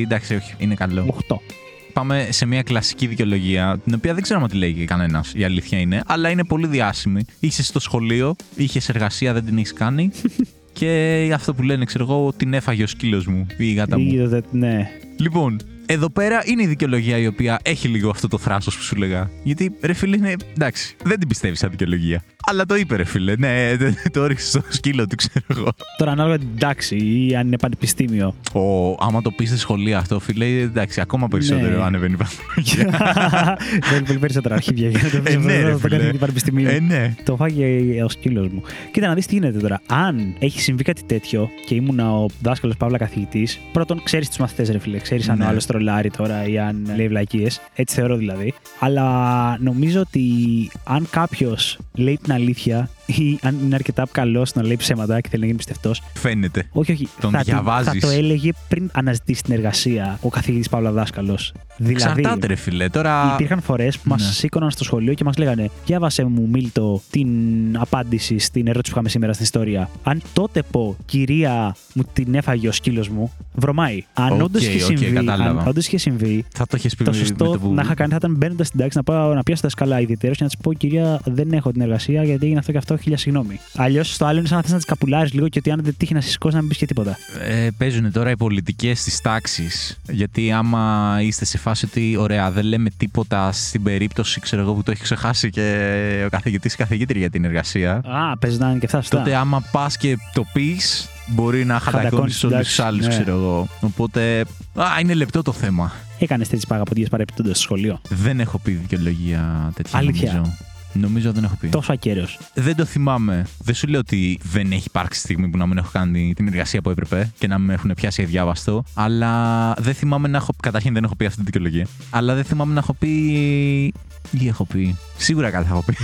εντάξει, όχι, είναι καλό. Οχτώ. Πάμε σε μια κλασική δικαιολογία, την οποία δεν ξέρουμε τι λέει κανένας, η αλήθεια είναι, αλλά είναι πολύ διάσημη. Είσαι στο σχολείο, είχες εργασία, δεν την έχεις κάνει. *laughs* και αυτό που λένε, ξέρω εγώ, την έφαγε ο σκύλος μου ή η γάτα μου. Είδατε, ναι. Λοιπόν, εδώ πέρα είναι η δικαιολογία η οποία έχει λίγο αυτό το θράσος που σου λέγα. Γιατί ρε φίλε, είναι. εντάξει, δεν την πιστεύεις σαν δικαιολογία. Αλλά το είπε, ρε φίλε. Ναι, το έριξε στο σκύλο του, ξέρω εγώ. Τώρα, ανάλογα την τάξη ή αν είναι πανεπιστήμιο. Ο, άμα το πεις στη σχολεία αυτό, φίλε, εντάξει, ακόμα περισσότερο Ναι. ανεβαίνει η βαθμολογία. *laughs* Θέλει πολύ περισσότερα αρχίδια για να το Ε, ναι, ρε το φίλε. κάνει την πανεπιστημίου. ε, ναι. Το φάγε ο σκύλος μου. Κοίτα να δεις τι γίνεται τώρα. Αν έχει συμβεί κάτι τέτοιο και ήμουνα ο δάσκαλος Παύλα καθηγητής, πρώτον ξέρεις τους μαθητές, ρε φίλε. Ξέρεις αν Ναι. ο άλλος τρολάρει τώρα ή αν λέει βλακίες. Έτσι θεωρώ δηλαδή. Αλλά νομίζω ότι αν κάποιος λέει την αλήθεια ή αν είναι αρκετά καλός να λέει ψέματα και θέλει να γίνει πιστευτός, Φαίνεται. όχι, όχι. Τον θα, τη- διαβάζεις. θα το έλεγε πριν αναζητήσει την εργασία ο καθηγητής παύλα δάσκαλος. Δηλαδή, Εξαρτάται, ρε φίλε. Τώρα. Υπήρχαν φορές που μας Ναι. σήκωναν στο σχολείο και μας λέγανε Διάβασε μου, Μίλτο, την απάντηση στην ερώτηση που είχαμε σήμερα στην ιστορία. Αν τότε πω, κυρία, μου την έφαγε ο σκύλος μου, βρωμάει. Αν Οκ, όντως είχε οκ, συμβεί, κατάλαβα. αν όντως είχε συμβεί, Θα το έχει πει το με- σωστό με το που- να είχα κάνει θα ήταν μπαίνοντας στην τάξη να πάω να πιάσω τα σκαλά ιδιαίτερω και να της πω: Κυρία, δεν έχω την εργασία γιατί είναι αυτό και αυτό χίλια συγγνώμη. Αλλιώς στο άλλο είναι σαν να θες να τις καπουλάρεις λίγο και ότι αν δεν τύχει να σηκώσει να μην πεις και τίποτα. Ε, παίζουν τώρα οι πολιτικές της τάξης. Γιατί άμα είστε σε φάση ότι ωραία, δεν λέμε τίποτα στην περίπτωση ξέρω εγώ, που το έχει ξεχάσει και ο καθηγητής ή καθηγήτρια για την εργασία. Α, παίζει να είναι και αυτά. Τότε άμα πας και το πεις, μπορεί να χαλακώνει όλους τους άλλους, ναι. ξέρω εγώ. Οπότε. Α, είναι λεπτό το θέμα. Έκανες τέτοιες παγαποντιέ παρεπιπτόντα στο σχολείο; Δεν έχω πει δικαιολογία τέτοια. Αλήθεια. Νομίζω. Νομίζω δεν έχω πει. Τόσο ακέραιος. Δεν το θυμάμαι. Δεν σου λέω ότι δεν έχει υπάρξει στιγμή που να μην έχω κάνει την εργασία που έπρεπε και να με έχουν πιάσει αδιάβαστο. Αλλά δεν θυμάμαι να έχω. Καταρχήν δεν έχω πει αυτή την δικαιολογία. Αλλά δεν θυμάμαι να έχω πει. Τι έχω πει. Σίγουρα κάτι θα έχω πει.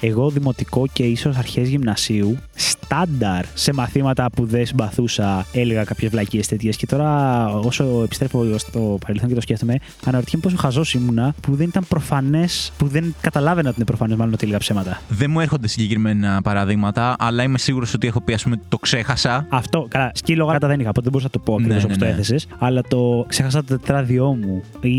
Εγώ δημοτικό και ίσως αρχές γυμνασίου, στάνταρ σε μαθήματα που δεν συμπαθούσα, έλεγα κάποιες βλακίες τέτοιες. Και τώρα, όσο επιστρέφω στο παρελθόν και το σκέφτομαι, αναρωτιέμαι πόσο χαζός ήμουνα που δεν ήταν προφανές, που δεν καταλάβαινα ότι είναι προφανές, μάλλον ότι έλεγα ψέματα. δεν μου έρχονται συγκεκριμένα παραδείγματα, αλλά είμαι σίγουρος ότι έχω πει, ας πούμε, το ξέχασα. Αυτό, καλά, σκύλο γάτα δεν είχα, οπότε δεν μπορούσα να το πω ακριβώς Ναι, όπως ναι, το ναι. έθεσες. Αλλά το ξέχασα το τετράδιό μου ή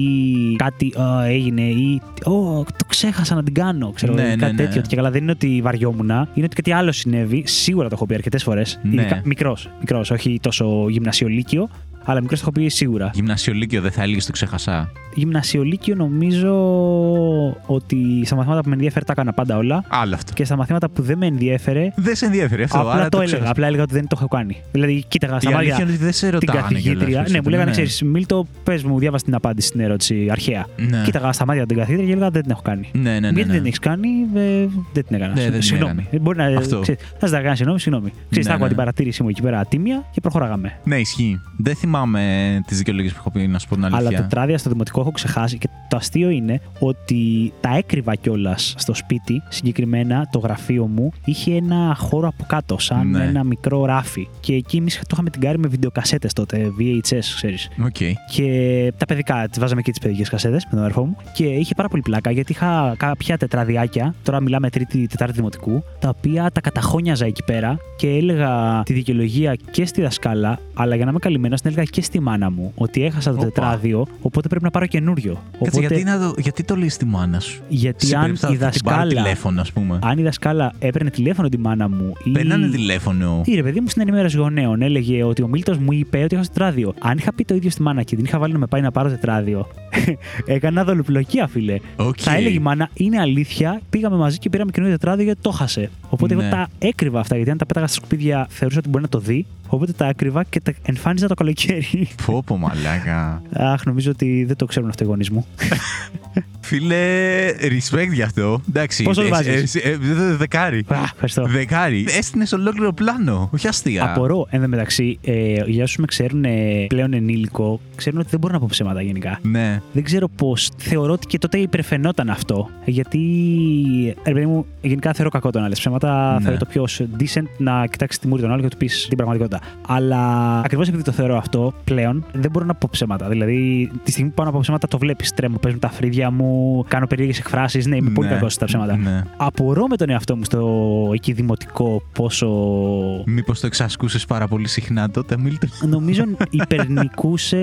κάτι α, έγινε ή Ω, το ξέχασα να την κάνω. Ξέρω, Ναι, ή ναι, κάτι ναι. τέτοιο. Και καλά, δεν είναι ότι βαριόμουν, είναι ότι κάτι άλλο συνέβη. Σίγουρα το έχω πει αρκετές φορές. Ναι. Μικρός, μικρός, όχι τόσο γυμνασιολίκιο, αλλά μικρό το έχω πει σίγουρα. Γυμνασιολίκιο δεν θα έλεγες το ξέχασα. Γυμνασιολίκιο νομίζω ότι στα μαθήματα που με ενδιαφέρε τα έκανα πάντα όλα. Άλλο αυτό. Και στα μαθήματα που δεν με ενδιέφερε, Δεν σε ενδιαφέρει αυτό. απλά άρα το, έλεγα. ξέχασα. Απλά έλεγα ότι δεν το έχω κάνει. Δηλαδή, κοίταγα στα Η μάτια αλήθεια είναι ότι δεν σε την ρωτάνε. καθηγήτρια. κιόλας, Ναι, μου λέγανε, ναι. ξέρεις, Μίλτο, πες μου, διάβασε την απάντηση στην ερώτηση αρχαία. Ναι. Κοίταγα στα μάτια την καθηγήτρια και έλεγα δεν την έχω κάνει. Ναι, ναι, ναι. Γιατί ναι. δεν την έχεις κάνει, ε, δεν την έκανα. Ναι, δεν την συγγνώμη. έκανε. Ε, Μπορεί να, Αυτό. ξέρεις, να ζητά κανένα συγγνώμη, συγγνώμη. Ξέρεις, Ναι, θα άκουγα ναι. την παρατήρησή μου εκεί πέρα τίμια και προχωράγαμε. Ναι, ισχύει. Δεν θυμάμαι τις δικαιολογίες που έχω πει, να σου πω την αλήθεια. Αλλά τετράδια στο δημοτικό έχω ξεχάσει και το αστείο είναι ότι τα έκρυβα κιόλας στο σπίτι. Συγκεκριμένα το γραφείο μου είχε ένα χώρο από κάτω, σαν Ναι. ένα μικρό ράφι. Και εκεί εμείς το είχαμε την κάρη με βιντεοκασέτες τότε, VHS, ξέρεις. Οκ. Και τα παιδικά, τις βάζαμε και τις παιδικές κασέτες με τον αδερφό μου. Και είχε πάρα πολύ πλάκα γιατί είχα κάποια τετραδιάκια, τώρα μιλάμε τρίτη, τετάρτη δημοτικού, τα οποία τα καταχώνιαζα εκεί πέρα και έλεγα τη δικαιολογία και στη δασκάλα, αλλά για να είμαι καλυμμένος, την έλεγα και στη μάνα μου ότι έχασα το Όπα. τετράδιο, οπότε πρέπει να πάρω καινούριο. Κάτσε, Οπότε, γιατί, να το, γιατί το λέει στη μάνα σου; γιατί Σε αν περίπτωση η θα την πάρω δασκάλα. τηλέφωνο, ας πούμε. Αν η δασκάλα έπαιρνε τηλέφωνο τη μάνα μου. Ή... Παίρνανε τηλέφωνο. Ή ρε παιδί μου στην ενημέρωση γονέων έλεγε ότι ο Μίλτο μου είπε ότι είχα τετράδιο. Αν είχα πει το ίδιο στη μάνα και την είχα βάλει να με πάει να πάρω τετράδιο, *laughs* έκανα δολοπλοκία, φίλε. Οκ. Θα έλεγε η μάνα, είναι αλήθεια, πήγαμε μαζί και πήραμε καινούριο τετράδιο γιατί το χάσε. Οπότε Ναι. εγώ τα έκρυβα αυτά, γιατί αν τα πέταγα στα σκουπίδια θεωρούσα ότι μπορεί να το δει. Οπότε τα έκρυβα και τα εμφάνιζα το καλοκαίρι. Πω, πω, μαλάκα. Αχ, νομίζω ότι δεν το ξέρουν αυτό οι γονείς μου. *laughs* Φίλε, respect γι' αυτό. Εντάξει. Πόσο το ε, βάζεις; ε, ε, ε, δεκάρι. Α, ευχαριστώ. Δεκάρι. Έστεινες ολόκληρο πλάνο. Όχι αστεία. Απορώ. Εν τω μεταξύ, ε, για όσου με ξέρουν ε, πλέον ενήλικο, ξέρουν ότι δεν μπορώ να πω ψέματα γενικά. Ναι. Δεν ξέρω πώς. Θεωρώ ότι και τότε υπερφαινόταν αυτό. Γιατί. Ρε παιδί μου, γενικά θεωρώ κακό το να λες ψέματα. Ναι. Θεωρώ το πιο decent να κοιτάξεις τη μούρη των άλλων και να του πεις την πραγματικότητα. Αλλά ακριβώς επειδή το θεωρώ αυτό πλέον, δεν μπορώ να πω ψέματα. Δηλαδή, τη στιγμή που πάω να πω ψέματα, το βλέπεις. Τρέμω, παίζουν τα φρύδια μου, κάνω περίεργες εκφράσεις. Ναι, είμαι πολύ Ναι. κακός στα ψέματα. Ναι. Απορώ με τον εαυτό μου στο εκεί δημοτικό πόσο Μήπως το εξασκούσες πάρα πολύ συχνά τότε, Μίλτον; Νομίζω *laughs* υπερνικούσε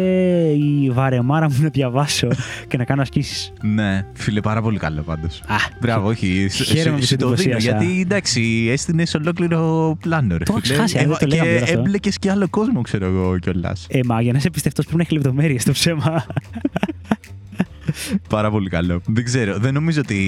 η βαρεμάρα μου να διαβάσω και να κάνω ασκήσεις. Ναι, φίλε, πάρα πολύ καλό πάντως. Α, Μπράβο, όχι. σε- Χαίρομαι σε- που σε σε το δίνω, εντυπωσίασα. γιατί εντάξει, έστεινες ολόκληρο πλάνο. Ρε, Το φίλε. έχεις χάσει, δεν το και λέγαμε αυτό. έμπλεκες και άλλο κόσμο, ξέρω εγώ κιόλας. ε, μα για να είσαι πιστευτός πρέπει να έχει λεπτομέρειες στο ψέμα. Πάρα πολύ καλό. Δεν ξέρω. Δεν νομίζω ότι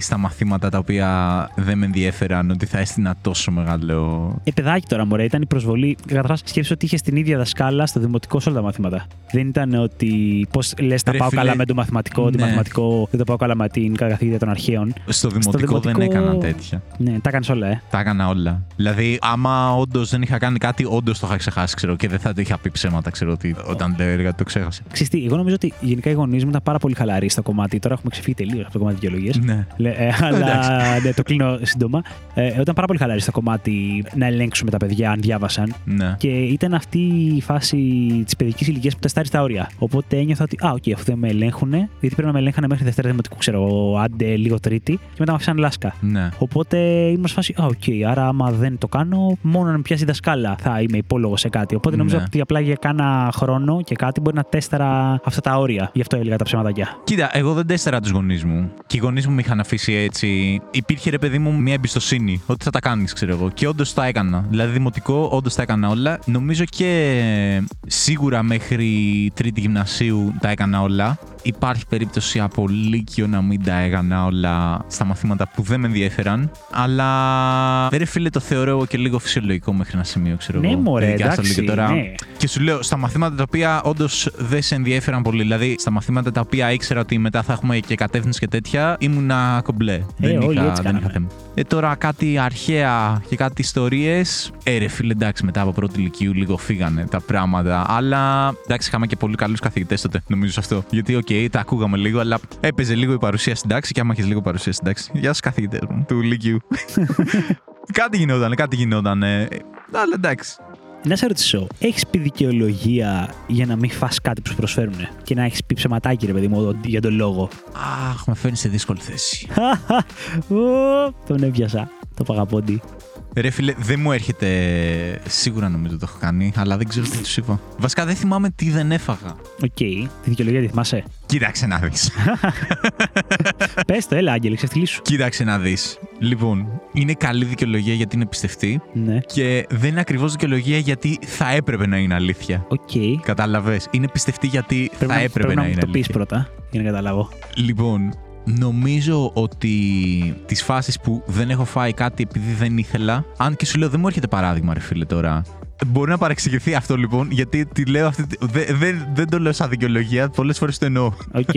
στα μαθήματα τα οποία δεν με ενδιέφεραν ότι θα έστεινα τόσο μεγάλο. ε, παιδάκι τώρα, μωρέ, ήταν η προσβολή. Καταρχάς, σκέψου ότι είχε την ίδια δασκάλα στο δημοτικό σε όλα τα μαθήματα. Δεν ήταν ότι πώς λες, τα Ρε, πάω φίλε, καλά με το μαθηματικό, το ναι. μαθηματικό, δεν τα πάω καλά με την καθηγήτρια των αρχαίων. Στο δημοτικό, δημοτικό- δεν έκανα τέτοια. Ναι, τα έκανες όλα, ε. Τα έκανα όλα. Δηλαδή, άμα όντως δεν είχα κάνει κάτι, όντως το είχα ξεχάσει, ξέρω, και δεν θα το είχα πει ψέματα, ξέρω ότι όταν το έλεγα το ξέχασα. Ξυστή, εγώ νομίζω ότι γενικά οι γονείς μου ήταν πάρα πολύ χαλαροί στο κομμάτι. Τώρα έχουμε ξεφύγει τελείως από το κομμάτι δικαιολογίες. Ναι. Λε- ε, αλλά Εντάξει. ναι, το κλείνω σύντομα. Ε, ήταν πάρα πολύ χαλαροί στο κομμάτι να ελέγξουμε τα παιδιά αν διάβασαν. Ναι. Και ήταν αυτή η φάση της παιδικής ηλικίας που τεστάρει τα όρια. Οπότε ένιωθα ότι, α, οκ, αφού δεν με ελέγχουν, γιατί πρέπει να με ελέγχανε μέχρι Δευτέρα Δημοτικού, ξέρω εγώ, άντε λίγο Τρίτη, και μετά με αφήσαν λάσκα. Ναι. Οπότε ήμουν σε φάση, α, οκ, άρα άμα δεν το κάνω, μόνο να με πιάσει η δασκάλα θα είμαι υπόλογος σε κάτι. Οπότε νομίζω Ναι. ότι απλά για κάνα χρόνο και κάτι μπορεί να τέσταρα αυτά τα όρια. Γι' αυτό έλεγα τα ψέματάκια. Δικαιολογία. Κοίτα, εγώ δεν τέστερα τους γονείς μου. Και οι γονείς μου με είχαν αφήσει έτσι. Υπήρχε ρε παιδί μου μια εμπιστοσύνη ότι θα τα κάνεις, ξέρω εγώ. Και όντως τα έκανα. Δηλαδή, δημοτικό, όντως τα έκανα όλα. Νομίζω και σίγουρα μέχρι τρίτη γυμνασίου τα έκανα όλα. Υπάρχει περίπτωση από Λύκειο να μην τα έκανα όλα στα μαθήματα που δεν με ενδιαφέραν. Αλλά ρε φίλε, το θεωρώ και λίγο φυσιολογικό μέχρι ένα σημείο, ξέρω Ναι, εγώ. μωρέ, Ειδικά στο εντάξει, Λύκειο τώρα. ναι. Και σου λέω, στα μαθήματα τα οποία όντως δεν σε ενδιαφέραν πολύ, δηλαδή στα μαθήματα τα οποία ήξερα ότι μετά θα έχουμε και κατεύθυνση και τέτοια, ήμουνα κομπλέ. δεν, όλοι είχα, έτσι δεν είχα κάναμε. θέμα. Ε, τώρα κάτι αρχαία και κάτι ιστορίες. Ε, ρε φίλε, εντάξει, μετά από πρώτη λυκείου λίγο φύγανε τα πράγματα. Αλλά εντάξει, είχαμε και πολύ καλούς καθηγητές τότε, νομίζω σε αυτό. Γιατί, οκ, τα ακούγαμε λίγο, αλλά έπαιζε λίγο η παρουσία στην τάξη και άμα έχεις λίγο παρουσία στην τάξη. Γεια σας, καθηγητές μου, του Λυκείου. *laughs* κάτι γινόταν, κάτι γινόταν. Αλλά εντάξει. Να σε ρωτήσω, έχεις πει δικαιολογία για να μην φας κάτι που σου προσφέρουν και να έχεις πει ψεματάκι, ρε παιδί μου, για τον λόγο; Αχ, με φέρνεις σε δύσκολη θέση. *laughs* Ω, Τον έπιασα. Το μπαγαπόντη. Ρε φίλε, δεν μου έρχεται. Σίγουρα νομίζω το έχω κάνει, αλλά δεν ξέρω τι τους είπα. Βασικά δεν θυμάμαι τι δεν έφαγα. Οκ. Τη δικαιολογία τη θυμάσαι; Κοίταξε να δεις. *laughs* Πες το, έλα, Άγγελε, ξεφτυλίσου. Κοίταξε να δεις. Λοιπόν, είναι καλή δικαιολογία γιατί είναι πιστευτή Ναι. και δεν είναι ακριβώς δικαιολογία γιατί θα έπρεπε να είναι αλήθεια. Οκ. Κατάλαβες. Είναι πιστευτή γιατί Πρέπει θα να, έπρεπε πρέπει να, να μου είναι το πεις αλήθεια. πρώτα για να καταλάβω. Λοιπόν, νομίζω ότι τις φάσεις που δεν έχω φάει κάτι επειδή δεν ήθελα, αν και σου λέω δεν μου έρχεται παράδειγμα ρε φίλε τώρα. Μπορεί να παρεξηγηθεί αυτό λοιπόν, γιατί τη λέω αυτή, τη- δεν, δεν, δεν το λέω σαν δικαιολογία, πολλές φορές το εννοώ. Οκ.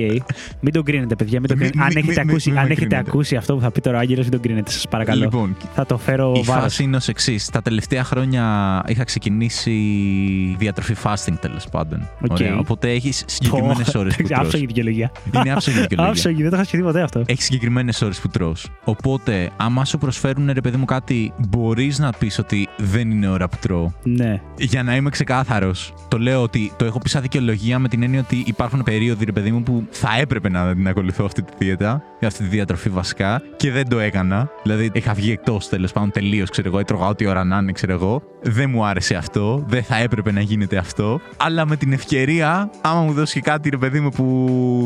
μην τον κρίνετε, παιδιά. Μην τον Μη- κρίνετε. αν μη- έχετε, μη- ακούσει, μη αν με έχετε κρίνετε. ακούσει αυτό που θα πει τώρα ο Άγγελος, μην τον κρίνετε, σας παρακαλώ. Λοιπόν, Θα το φέρω βαρέως. φάση είναι ως εξής. Τα τελευταία χρόνια είχα ξεκινήσει διατροφή fasting τέλος πάντων. Οκ. Ωραία, οπότε έχεις συγκεκριμένες ώρες που τρως. Άψογη δικαιολογία. Είναι άψογη *laughs* δικαιολογία. Άψογη, δεν το είχα σκεφτεί ποτέ αυτό. Έχεις συγκεκριμένες ώρες που τρως. Οπότε, άμα σου προσφέρουν ρε παιδί μου κάτι, μπορείς να πεις ότι δεν είναι ώρα που τρώω. Ναι. Για να είμαι ξεκάθαρος, το λέω ότι το έχω πει σαν δικαιολογία με την έννοια ότι υπάρχουν περίοδοι, ρε παιδί μου, που θα έπρεπε να την ακολουθώ αυτή τη δίαιτα, αυτή τη διατροφή βασικά, και δεν το έκανα. Δηλαδή, είχα βγει εκτός τέλος πάντων τελείως, ξέρω εγώ, έτρωγα ό,τι ώρα να είναι, ξέρω εγώ. Δεν μου άρεσε αυτό, δεν θα έπρεπε να γίνεται αυτό. Αλλά με την ευκαιρία, άμα μου δώσει και κάτι, ρε παιδί μου, που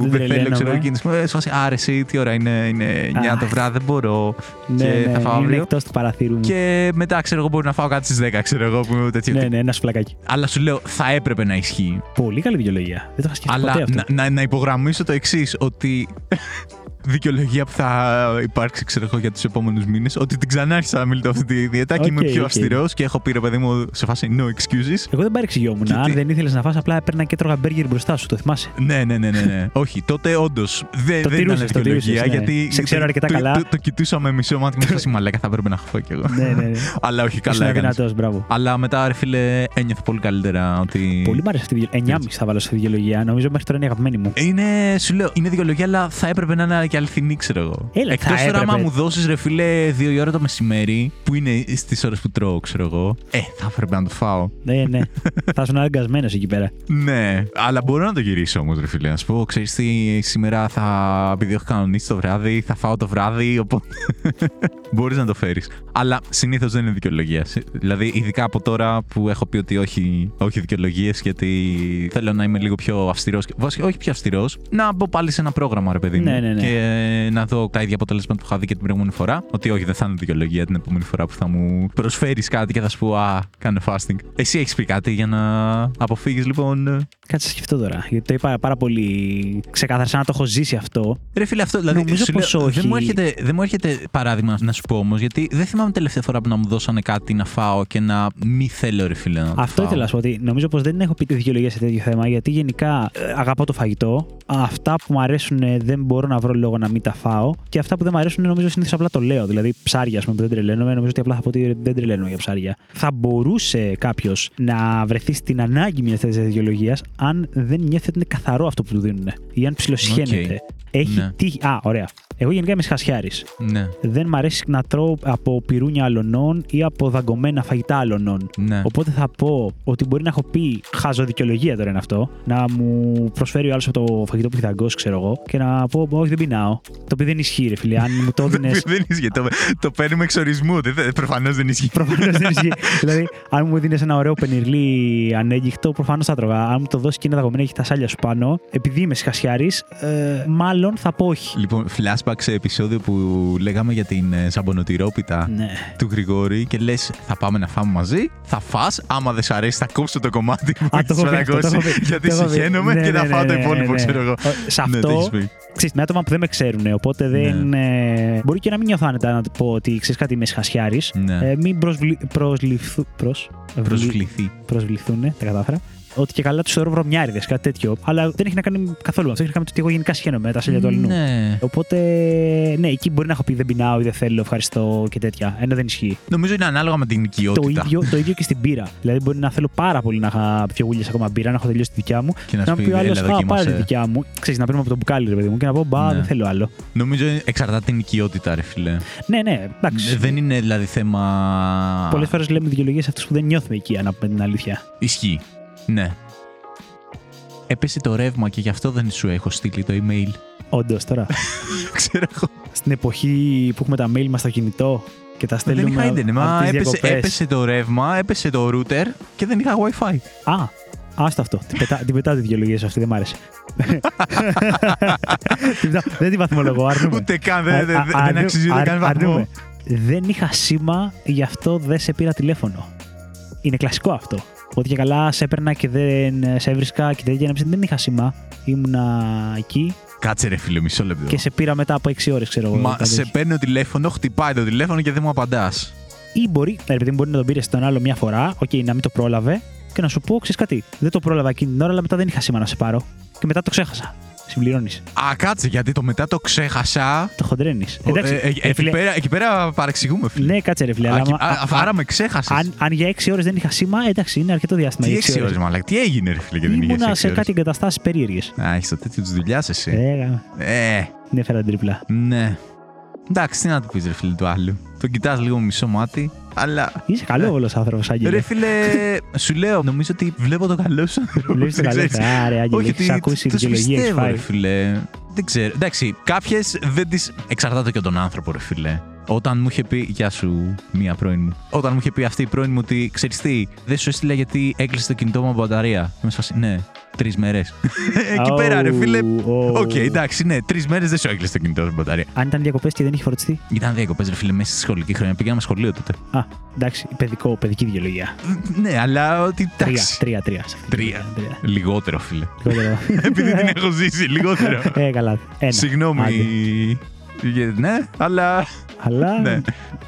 Δεν δεν θέλω, τρελαίνομαι. ξέρω εγώ, εκείνη τη στιγμή, «Ε, σου φάση, άρεσε, τι ώρα είναι, είναι 9 το Αχ. βράδυ, δεν μπορώ. Ναι, και ναι, θα φάω είναι αύριο. εκτός του παραθύρου μου. Και μετά, ξέρω εγώ, μπορεί να φάω κάτι στις 10, ξέρω εγώ, που είμαι τέτοιο. Ναι, ναι, ένα σουβλακάκι. Αλλά σου λέω, θα έπρεπε να ισχύει. Πολύ καλή δικαιολογία. Δεν το είχα σκεφτεί ποτέ Αλλά αυτό. να, να, να υπογραμμίσω το εξής, ότι δικαιολογία που θα υπάρξει, ξέρω εγώ, για τους επόμενους μήνες, ότι την ξαναάρχισα να μιλήσω αυτή τη δίαιτα και είμαι Οκ, πιο οκ. αυστηρός και έχω πει ρε παιδί μου σε φάση no excuses. Εγώ δεν παρεξηγιόμουν. Και Αν τι- δεν ήθελες να φας, απλά έπαιρνα και έτρωγα μπέργκερ μπροστά σου. Το θυμάσαι; Ναι, ναι, ναι, ναι. ναι. *laughs* Όχι, τότε όντως δεν, Το δεν ήταν τηρούσες, το δικαιολογία τηρούσες, ναι. γιατί. Σε ξέρω αρκετά το, καλά. Το, το, κοιτούσα με μισό μάτι μου και μαλάκα θα έπρεπε να φάω κι εγώ. ναι, ναι, ναι. *laughs* Αλλά όχι, καλά Ήσουν έκανες. δυνατός, μπράβο. Αλλά μετά, ρε φίλε, ένιωθα πολύ καλύτερα ότι. Πολύ μου άρεσε αυτή η δικαιολογία. 9,5 θα βάλω στη δικαιολογία. Νομίζω μέχρι τώρα είναι η αγαπημένη μου. Είναι, σου λέω, είναι δικαιολογία, αλλά θα έπρεπε να είναι και αληθινή, ξέρω εγώ. Έλα, Εκτός θα τώρα, άμα έπρεπε. μου δώσεις ρε φίλε δύο η ώρα το μεσημέρι, που είναι στις ώρες που τρώω, ξέρω εγώ. Ε, θα έπρεπε να το φάω. Ναι, ναι. *laughs* θα ήσουν αναγκασμένο εκεί πέρα. Ναι, αλλά μπορώ να το γυρίσω όμως, ρε φίλε. Να σου πω, ξέρεις τι, σήμερα θα. Επειδή έχω κανονίσει το βράδυ, θα φάω το βράδυ, οπότε. *laughs* Μπορείς να το φέρεις. Αλλά συνήθως δεν είναι δικαιολογία. Δηλαδή, ειδικά από τώρα που έχω πει ότι όχι, όχι δικαιολογίες, γιατί θέλω να είμαι λίγο πιο αυστηρός. Βασικά, όχι πιο αυστηρός, να μπω πάλι σε ένα πρόγραμμα, ρε παιδί μου. Ναι, ναι, ναι. Και να δω τα ίδια αποτελέσματα που είχα δει και την προηγούμενη φορά. Ότι όχι, δεν θα είναι δικαιολογία την επόμενη φορά που θα μου προσφέρεις κάτι και θα σου πω Α, κάνε fasting. Εσύ έχεις πει κάτι για να αποφύγεις, λοιπόν; Κάτσε να σκεφτώ τώρα. Γιατί το είπα πάρα πολύ ξεκάθαρα, σαν να το έχω ζήσει αυτό. Ρε φίλε, αυτό δηλαδή. Νομίζω σου πως λέω, όχι. Δεν μου, έρχεται, δεν μου έρχεται παράδειγμα να σου πω όμως, γιατί δεν θυμάμαι τελευταία φορά που να μου δώσανε κάτι να φάω και να μη θέλω, ρε φίλε. Να το Αυτό φάω. ήθελα να σου πω ότι νομίζω πως δεν έχω πει τη δικαιολογία σε τέτοιο θέμα γιατί γενικά ε, αγαπάω το φαγητό. Αυτά που μου αρέσουν ε, δεν μπορώ να βρω λόγο να μην τα φάω. Και αυτά που δεν μου αρέσουν νομίζω συνήθως απλά το λέω. Δηλαδή ψάρια, ας πούμε, που δεν τρελαίνομαι, νομίζω ότι απλά θα πω ότι δεν τρελαίνομαι για ψάρια. Θα μπορούσε κάποιος να βρεθεί στην ανάγκη μιας τέτοια δικαιολογία αν δεν νιώθει ότι είναι καθαρό αυτό που του δίνουν ή αν ψιλοσχαίνεται. Έχει Ναι. τύχει. Α, ωραία. Εγώ γενικά είμαι σχασιάρης. Ναι. Δεν μ' αρέσει να τρώω από πυρούνια αλωνών ή από δαγκωμένα φαγητά αλωνών. Ναι. Οπότε θα πω ότι μπορεί να έχω πει χάζω δικαιολογία τώρα είναι αυτό. Να μου προσφέρει ο άλλος από το φαγητό που έχει δαγκώσει, ξέρω εγώ, και να πω Όχι, δεν πεινάω. Το οποίο δεν ισχύει, ρε φίλε. Αν μου το *laughs* έδινε. δεν ισχύει. Το, το παίρνουμε εξορισμού. Προφανώς δεν ισχύει. Προφανώς δεν ισχύει. *laughs* δηλαδή, αν μου δίνει ένα ωραίο πενιρλί ανέγγιχτο, προφανώς θα τρώγα. Αν μου το δώσει και είναι δαγωμένο, έχει τα σάλια σου πάνω, επειδή είμαι σχασιάρης, ε, μάλλον θα πω όχι. Λοιπόν, flashback σε επεισόδιο που λέγαμε για την ε, ζαμπονοτυρόπιτα Ναι. του Γρηγόρη και λες: Θα πάμε να φάμε μαζί. Θα φας άμα δεν σ' αρέσει, θα κόψω το κομμάτι που Α, το έχεις έχω πει αυτό, το παραγώσει. έχω πει, Γιατί το έχω πει. συχαίνομαι Ναι, και θα ναι, φάω το ναι, υπόλοιπο, ναι, ναι. ξέρω εγώ. Ε, Σε Ναι, το αυτό έχεις πει. ξέρεις, με άτομα που δεν με ξέρουν, οπότε δεν. Ναι. ε, μπορεί και να μην νιώθω άνετα να του πω ότι ξέρεις κάτι, είμαι σχασιάρης. Ναι. Ε, μην προσβλη, προσληφθού, προς, Προσβληθεί. προσβληθούν, τα κατάφερα. Ότι και καλά τους θεωρώ βρωμιάριδες, κάτι τέτοιο. Αλλά δεν έχει να κάνει καθόλου με αυτό. Έχει να κάνει με το ότι εγώ γενικά σχένομαι με τα σέλια του αλληνού. Ναι. Οπότε, ναι, εκεί μπορεί να έχω πει δεν πεινάω ή δεν θέλω, ευχαριστώ και τέτοια. Ενώ δεν ισχύει. Νομίζω είναι ανάλογα με την Το οικειότητα. ίδιο, το ίδιο και στην μπύρα. Δηλαδή, μπορεί να θέλω πάρα πολύ να είχα δύο γουλιέ ακόμα μπύρα, να έχω τελειώσει τη δικιά μου. Και να σου μου πει, πει ο άλλος, «Έλα, Α, πάρε δοκίμασε». τη δικιά μου. Ξέρεις, να παίρνουμε από το μπουκάλι, ρε παιδί μου, και να πω, Μπα, Ναι. δεν θέλω άλλο. Νομίζω εξαρτάται την οικειότητα, ρε φιλέ. Ναι, ναι, εντάξει. Δεν είναι δηλαδή θέμα. Πολλές φορές λέμε δικαιολογίες αυτούς που δεν νιώθουμε εκεί, να πούμε την αλήθεια. Ισχύει. Ναι. Έπεσε το ρεύμα και γι' αυτό δεν σου έχω στείλει το email. Όντως τώρα. *laughs* Ξέρω εγώ. στην εποχή που έχουμε τα mail μας στο κινητό και τα Δεν στέλνουμε. είχα ίντερνετ. Μα από τις έπεσε, διακοπές. έπεσε το ρεύμα, έπεσε το router και δεν είχα WiFi. Α, άστο αυτό. την, πετά, την πετάω τη δικαιολογία σου αυτή, δεν μ' άρεσε. *laughs* Την πετάω. δεν την βαθμολογώ, αρνούμε. Ούτε καν, δεν, Α- δεν, α- δεν αρνού- αξίζει ούτε αρ- καν βαθμό. αρνούμε. Δεν είχα σήμα, γι' αυτό δεν σε πήρα τηλέφωνο. Είναι κλασικό αυτό. Ότι και καλά σε έπαιρνα και δεν σε έβρισκα και τέτοια. να πεις, Δεν είχα σήμα. Ήμουνα εκεί Κάτσε ρε φίλε, μισό λεπτό. και σε πήρα μετά από 6 ώρες, ξέρω εγώ. Μα κάτι σε τέτοιο. παίρνω τηλέφωνο, χτυπάει το τηλέφωνο και δεν μου απαντάς. Ή μπορεί, ε, επειδή μπορεί να τον πήρες στον άλλο μια φορά, οκ, να μην το πρόλαβε και να σου πω, ξέρεις κάτι. Δεν το πρόλαβα εκείνη την ώρα, αλλά μετά δεν είχα σήμα να σε πάρω. Και μετά το ξέχασα. Συμπληρώνεις. Α, κάτσε, γιατί το μετά το ξέχασα. Το χοντραίνεις. Ε, ε, εκεί, πέρα, εκεί πέρα παρεξηγούμε, φίλε. Ναι, κάτσε ρε φίλε. Α, αλλά εκεί- άμα- α, α- άρα με ξέχασες. αν, αν για 6 ώρες δεν είχα σήμα, εντάξει, είναι αρκετό διάστημα. Τι για έξι 6 ώρες, μαλακ. Τι έγινε, ρε φίλε, και δεν είχε Ήμουνα 6 σε κάτι εγκαταστάσεις περίεργες. Α, έχεις το τέτοιο της δουλειάς εσύ. Ε, Ε, την έφερα την τρίπλα. ναι. Εντάξει, τι να του πεις, ρε φίλε του άλλου. Τον κοιτάς λίγο μισό μάτι, αλλά. Είσαι καλό όλος άνθρωπος, Ρε Άγγελε. φίλε, σου λέω, νομίζω ότι βλέπω το καλό σου. Βλέπεις το Δεν καλό. ξέρεις. Άρε, Άγγελε, Όχι, έχεις ότι ακούσει το σου δικαιολογίε. πιστεύω, ρε φίλε. Δεν ξέρω. Εντάξει, κάποιες δεν τις. Εξαρτάται και από τον άνθρωπο, ρε φίλε. Όταν μου είχε πει. Γεια σου, μία πρώην μου. Όταν μου είχε πει αυτή η πρώην μου ότι ξέρεις τι, δεν σου έστειλα γιατί έκλεισε το κινητό μου από μπαταρία. Σε φάση, ναι, τρεις μέρες. *laughs* Εκεί πέρα, ρε φίλε. Ω, Οκ, εντάξει, ναι, τρεις μέρες δεν σου έκλεισε το κινητό μου από μπαταρία. Αν ήταν διακοπές και δεν είχε φορτιστεί. Ήταν διακοπές, ρε φίλε, μέσα στη σχολική χρονιά. Πήγαμε σχολείο τότε. Α, εντάξει, παιδικό, παιδική δικαιολογία. Ναι, αλλά ότι. Τρία, Εντάξει. τρία, τρία. σε αυτή την Τρία. περίοδο, Λιγότερο, φίλε. Λιγότερο. *laughs* Επειδή την έχω ζήσει, λιγότερο. Ε, καλά. Ένα. Συγγνώμη. Άντε. Για- Ναι, αλλά. Αλλά. Ναι.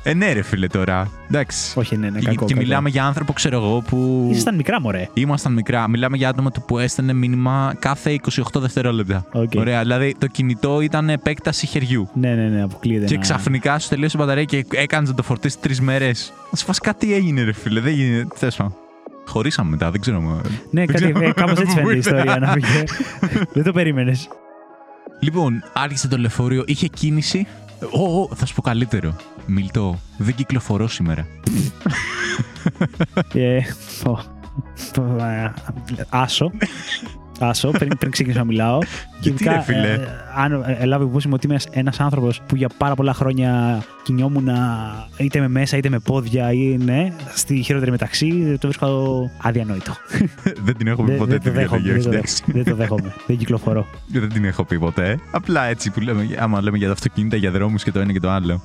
Ε, ναι, ρε φίλε τώρα. Εντάξει. Όχι, ναι, ναι, Και- κακό. και κακό. μιλάμε για άνθρωπο, ξέρω εγώ, που. Ήσασταν μικρά, μωρέ. Ήμασταν μικρά. Μιλάμε για άτομο που έστελνε μήνυμα κάθε 28 δευτερόλεπτα. Οκ. Ωραία. Δηλαδή το κινητό ήταν επέκταση χεριού. Ναι, ναι, ναι, αποκλείεται. Και να- ξαφνικά σου τελείωσε η μπαταρία και έκανε να το φορτίσει τρεις μέρες. Να σου φας κάτι έγινε, ρε φίλε. Δεν γίνεται. Τέλος πάντων. Χωρίσαμε μετά, δεν ξέρω. μα- Ναι, δεν κάτι, ξέρω ε, κάπως έτσι *laughs* πού φαίνεται η ήταν; ιστορία να πήγε. *laughs* Δεν το περίμενες. Λοιπόν, άρχισε το λεωφορείο, είχε κίνηση. Ω, ω, θα σου πω καλύτερο. Μιλτό, δεν κυκλοφορώ σήμερα. Ε, πω. Πω, ε, Άσο. Άσο, πριν, πριν ξεκινήσω να μιλάω. *laughs* Γιατί, ρε, φίλε; ε, αν ε, έλαβε υπόψη μου ότι είμαι ένας άνθρωπος που για πάρα πολλά χρόνια κινιόμουν είτε με μέσα είτε με πόδια ή ναι, στη χειρότερη μεταξύ, το βρίσκω αδιανόητο. *laughs* δεν την έχω πει Δεν- ποτέ δεν τη το δέχομαι, διαλογή, δεν το εντάξει. δέχομαι, δεν το δέχομαι. Δεν κυκλοφορώ. *laughs* Δεν την έχω πει ποτέ. Απλά έτσι που λέμε, άμα λέμε για τα αυτοκίνητα, για δρόμους και το ένα και το άλλο.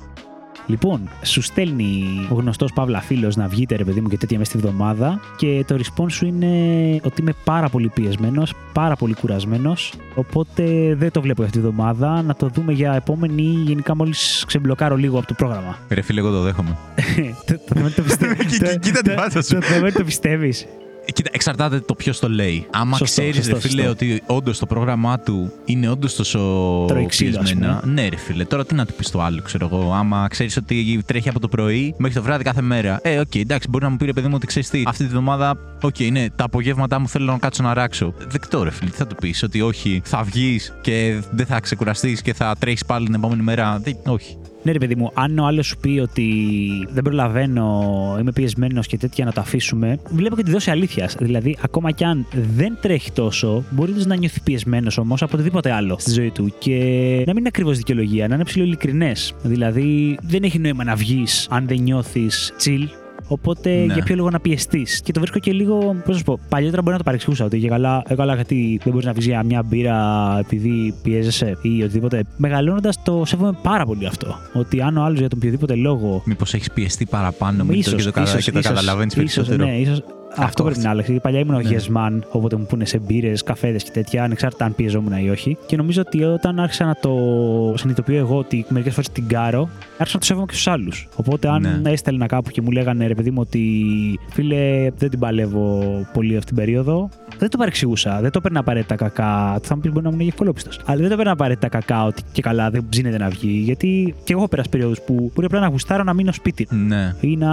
Λοιπόν, σου στέλνει ο γνωστός Παύλα φίλος να βγείτε, ρε παιδί μου, και τέτοια μέσα στη βδομάδα. Και το response σου είναι ότι είμαι πάρα πολύ πιεσμένος, πάρα πολύ κουρασμένος. Οπότε δεν το βλέπω αυτή τη βδομάδα. Να το δούμε για επόμενη, γενικά μόλις ξεμπλοκάρω λίγο από το πρόγραμμα. Ρε φίλε, εγώ το δέχομαι. *laughs* Το- το θέμα είναι το πιστεύεις. Κοι- *laughs* κοι- κοίτα την πάσα σου. Το θέμα είναι το πιστεύεις. Κοίτα, εξαρτάται το ποιος το λέει. Άμα Σωστό, ξέρεις, σωστό, ρε φίλε, σωστό. ότι όντως το πρόγραμμά του είναι όντως τόσο Τρώει ξύλο, ας πιεσμένο. πούμε. Ναι, ρε φίλε, τώρα τι να του πεις του άλλου, ξέρω εγώ. Άμα ξέρεις ότι τρέχει από το πρωί μέχρι το βράδυ κάθε μέρα. Ε, οκ, εντάξει, μπορεί να μου πει ρε παιδί μου ότι ξέρεις τι, αυτή τη βδομάδα, οκ, ναι, τα απογεύματά μου θέλω να κάτσω να ράξω. Δεκτό, ρε φίλε, τι θα του πεις, ότι όχι, θα βγεις και δεν θα ξεκουραστείς και θα τρέχεις πάλι την επόμενη μέρα. Δεν- όχι. Ναι, ρε παιδί μου, αν ο άλλος σου πει ότι δεν προλαβαίνω, είμαι πιεσμένος και τέτοια να το αφήσουμε, βλέπω και τη δόση αλήθειας. Δηλαδή, ακόμα κι αν δεν τρέχει τόσο, μπορεί να νιώθει πιεσμένος όμως από οτιδήποτε άλλο στη ζωή του. Και να μην είναι ακριβώς δικαιολογία, να είναι ψηλοειλικρινέ. Δηλαδή, δεν έχει νόημα να βγεις αν δεν νιώθεις chill. Οπότε Ναι. για ποιο λόγο να πιεστείς; Και το βρίσκω και λίγο. Πώς να σου πω, παλιότερα μπορεί να το παρεξηγούσα ότι για καλά, ε, καλά γιατί δεν μπορείς να βγει για μια μπύρα επειδή πιέζεσαι ή οτιδήποτε. Μεγαλώνοντας το σέβομαι πάρα πολύ αυτό. Ότι αν ο άλλος για τον οποιοδήποτε λόγο. Μήπως έχεις πιεστεί παραπάνω με το ίσως, και το, κατα- ίσως, και το ίσως, καταλαβαίνεις ίσως, περισσότερο. Ναι, ίσως, αυτό Αυτό, πρέπει αυτό. να άλλαξε. Γιατί παλιά ήμουν ο Ναι. yes man, όποτε μου πούνε σε μπύρες, καφέδες και τέτοια, ανεξάρτητα αν πιεζόμουν ή όχι. Και νομίζω ότι όταν άρχισα να το συνειδητοποιώ εγώ ότι μερικές φορές την κάρω, άρχισα να το σέβομαι και στους άλλους. Οπότε αν Ναι. έστελνα κάπου και μου λέγανε ρε παιδί μου ότι φίλε δεν την παλεύω πολύ αυτή την περίοδο, δεν το παρεξηγούσα. Δεν το έπαιρνα απαραίτητα κακά. Θα μου πεις μπορεί να ήμουν και ευκολόπιστο. Αλλά δεν το έπαιρνα απαραίτητα κακά ότι και καλά δεν ψήνεται να βγει. Γιατί και εγώ έχω περάσει περίοδους που μπορεί απλά να γουστάρω να μείνω σπίτι Ναι, ή να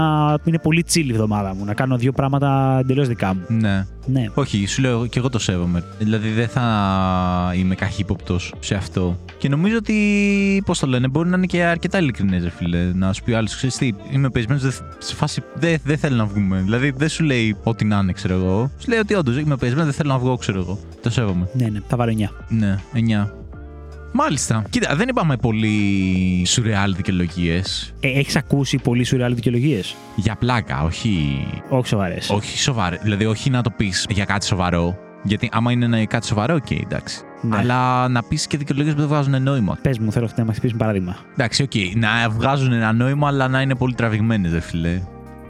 είναι πολύ chill η εβδομάδα μου, να κάνω δύο πράγματα εντελώς δικά μου. ναι. Ναι. Όχι, σου λέω και εγώ το σέβομαι. Δηλαδή δεν θα είμαι καχύποπτος σε αυτό. Και νομίζω ότι, πώς το λένε, μπορεί να είναι και αρκετά ειλικρινές, ρε φίλε. Να σου πει ο άλλος, ξέρεις τι, είμαι πεσμένο, σε φάση δεν δεν θέλω να βγούμε. Δηλαδή δεν σου λέει ό,τι να είναι, ξέρω εγώ. Σου λέει ότι όντως είμαι πιεσμένος, δεν θέλω να βγω, ξέρω εγώ. Το σέβομαι. Ναι, ναι, θα βάλω 9. Ναι, 9. Μάλιστα. Κοίτα, δεν είπαμε πολύ σουρεάλ δικαιολογίες. Ε, Έχεις ακούσει πολύ σουρεάλ δικαιολογίες. Για πλάκα, όχι Όχι σοβαρές. Όχι σοβαρό. Δηλαδή, όχι να το πεις για κάτι σοβαρό. Γιατί άμα είναι ένα- κάτι σοβαρό, οκ, εντάξει. Ναι. Αλλά να πεις και δικαιολογίες που δεν βγάζουν νόημα. Πες μου, θέλω να μας χτυπήσει παράδειγμα. Εντάξει, οκ. Να βγάζουν ένα νόημα, αλλά να είναι πολύ τραβηγμένες, ρε φίλε.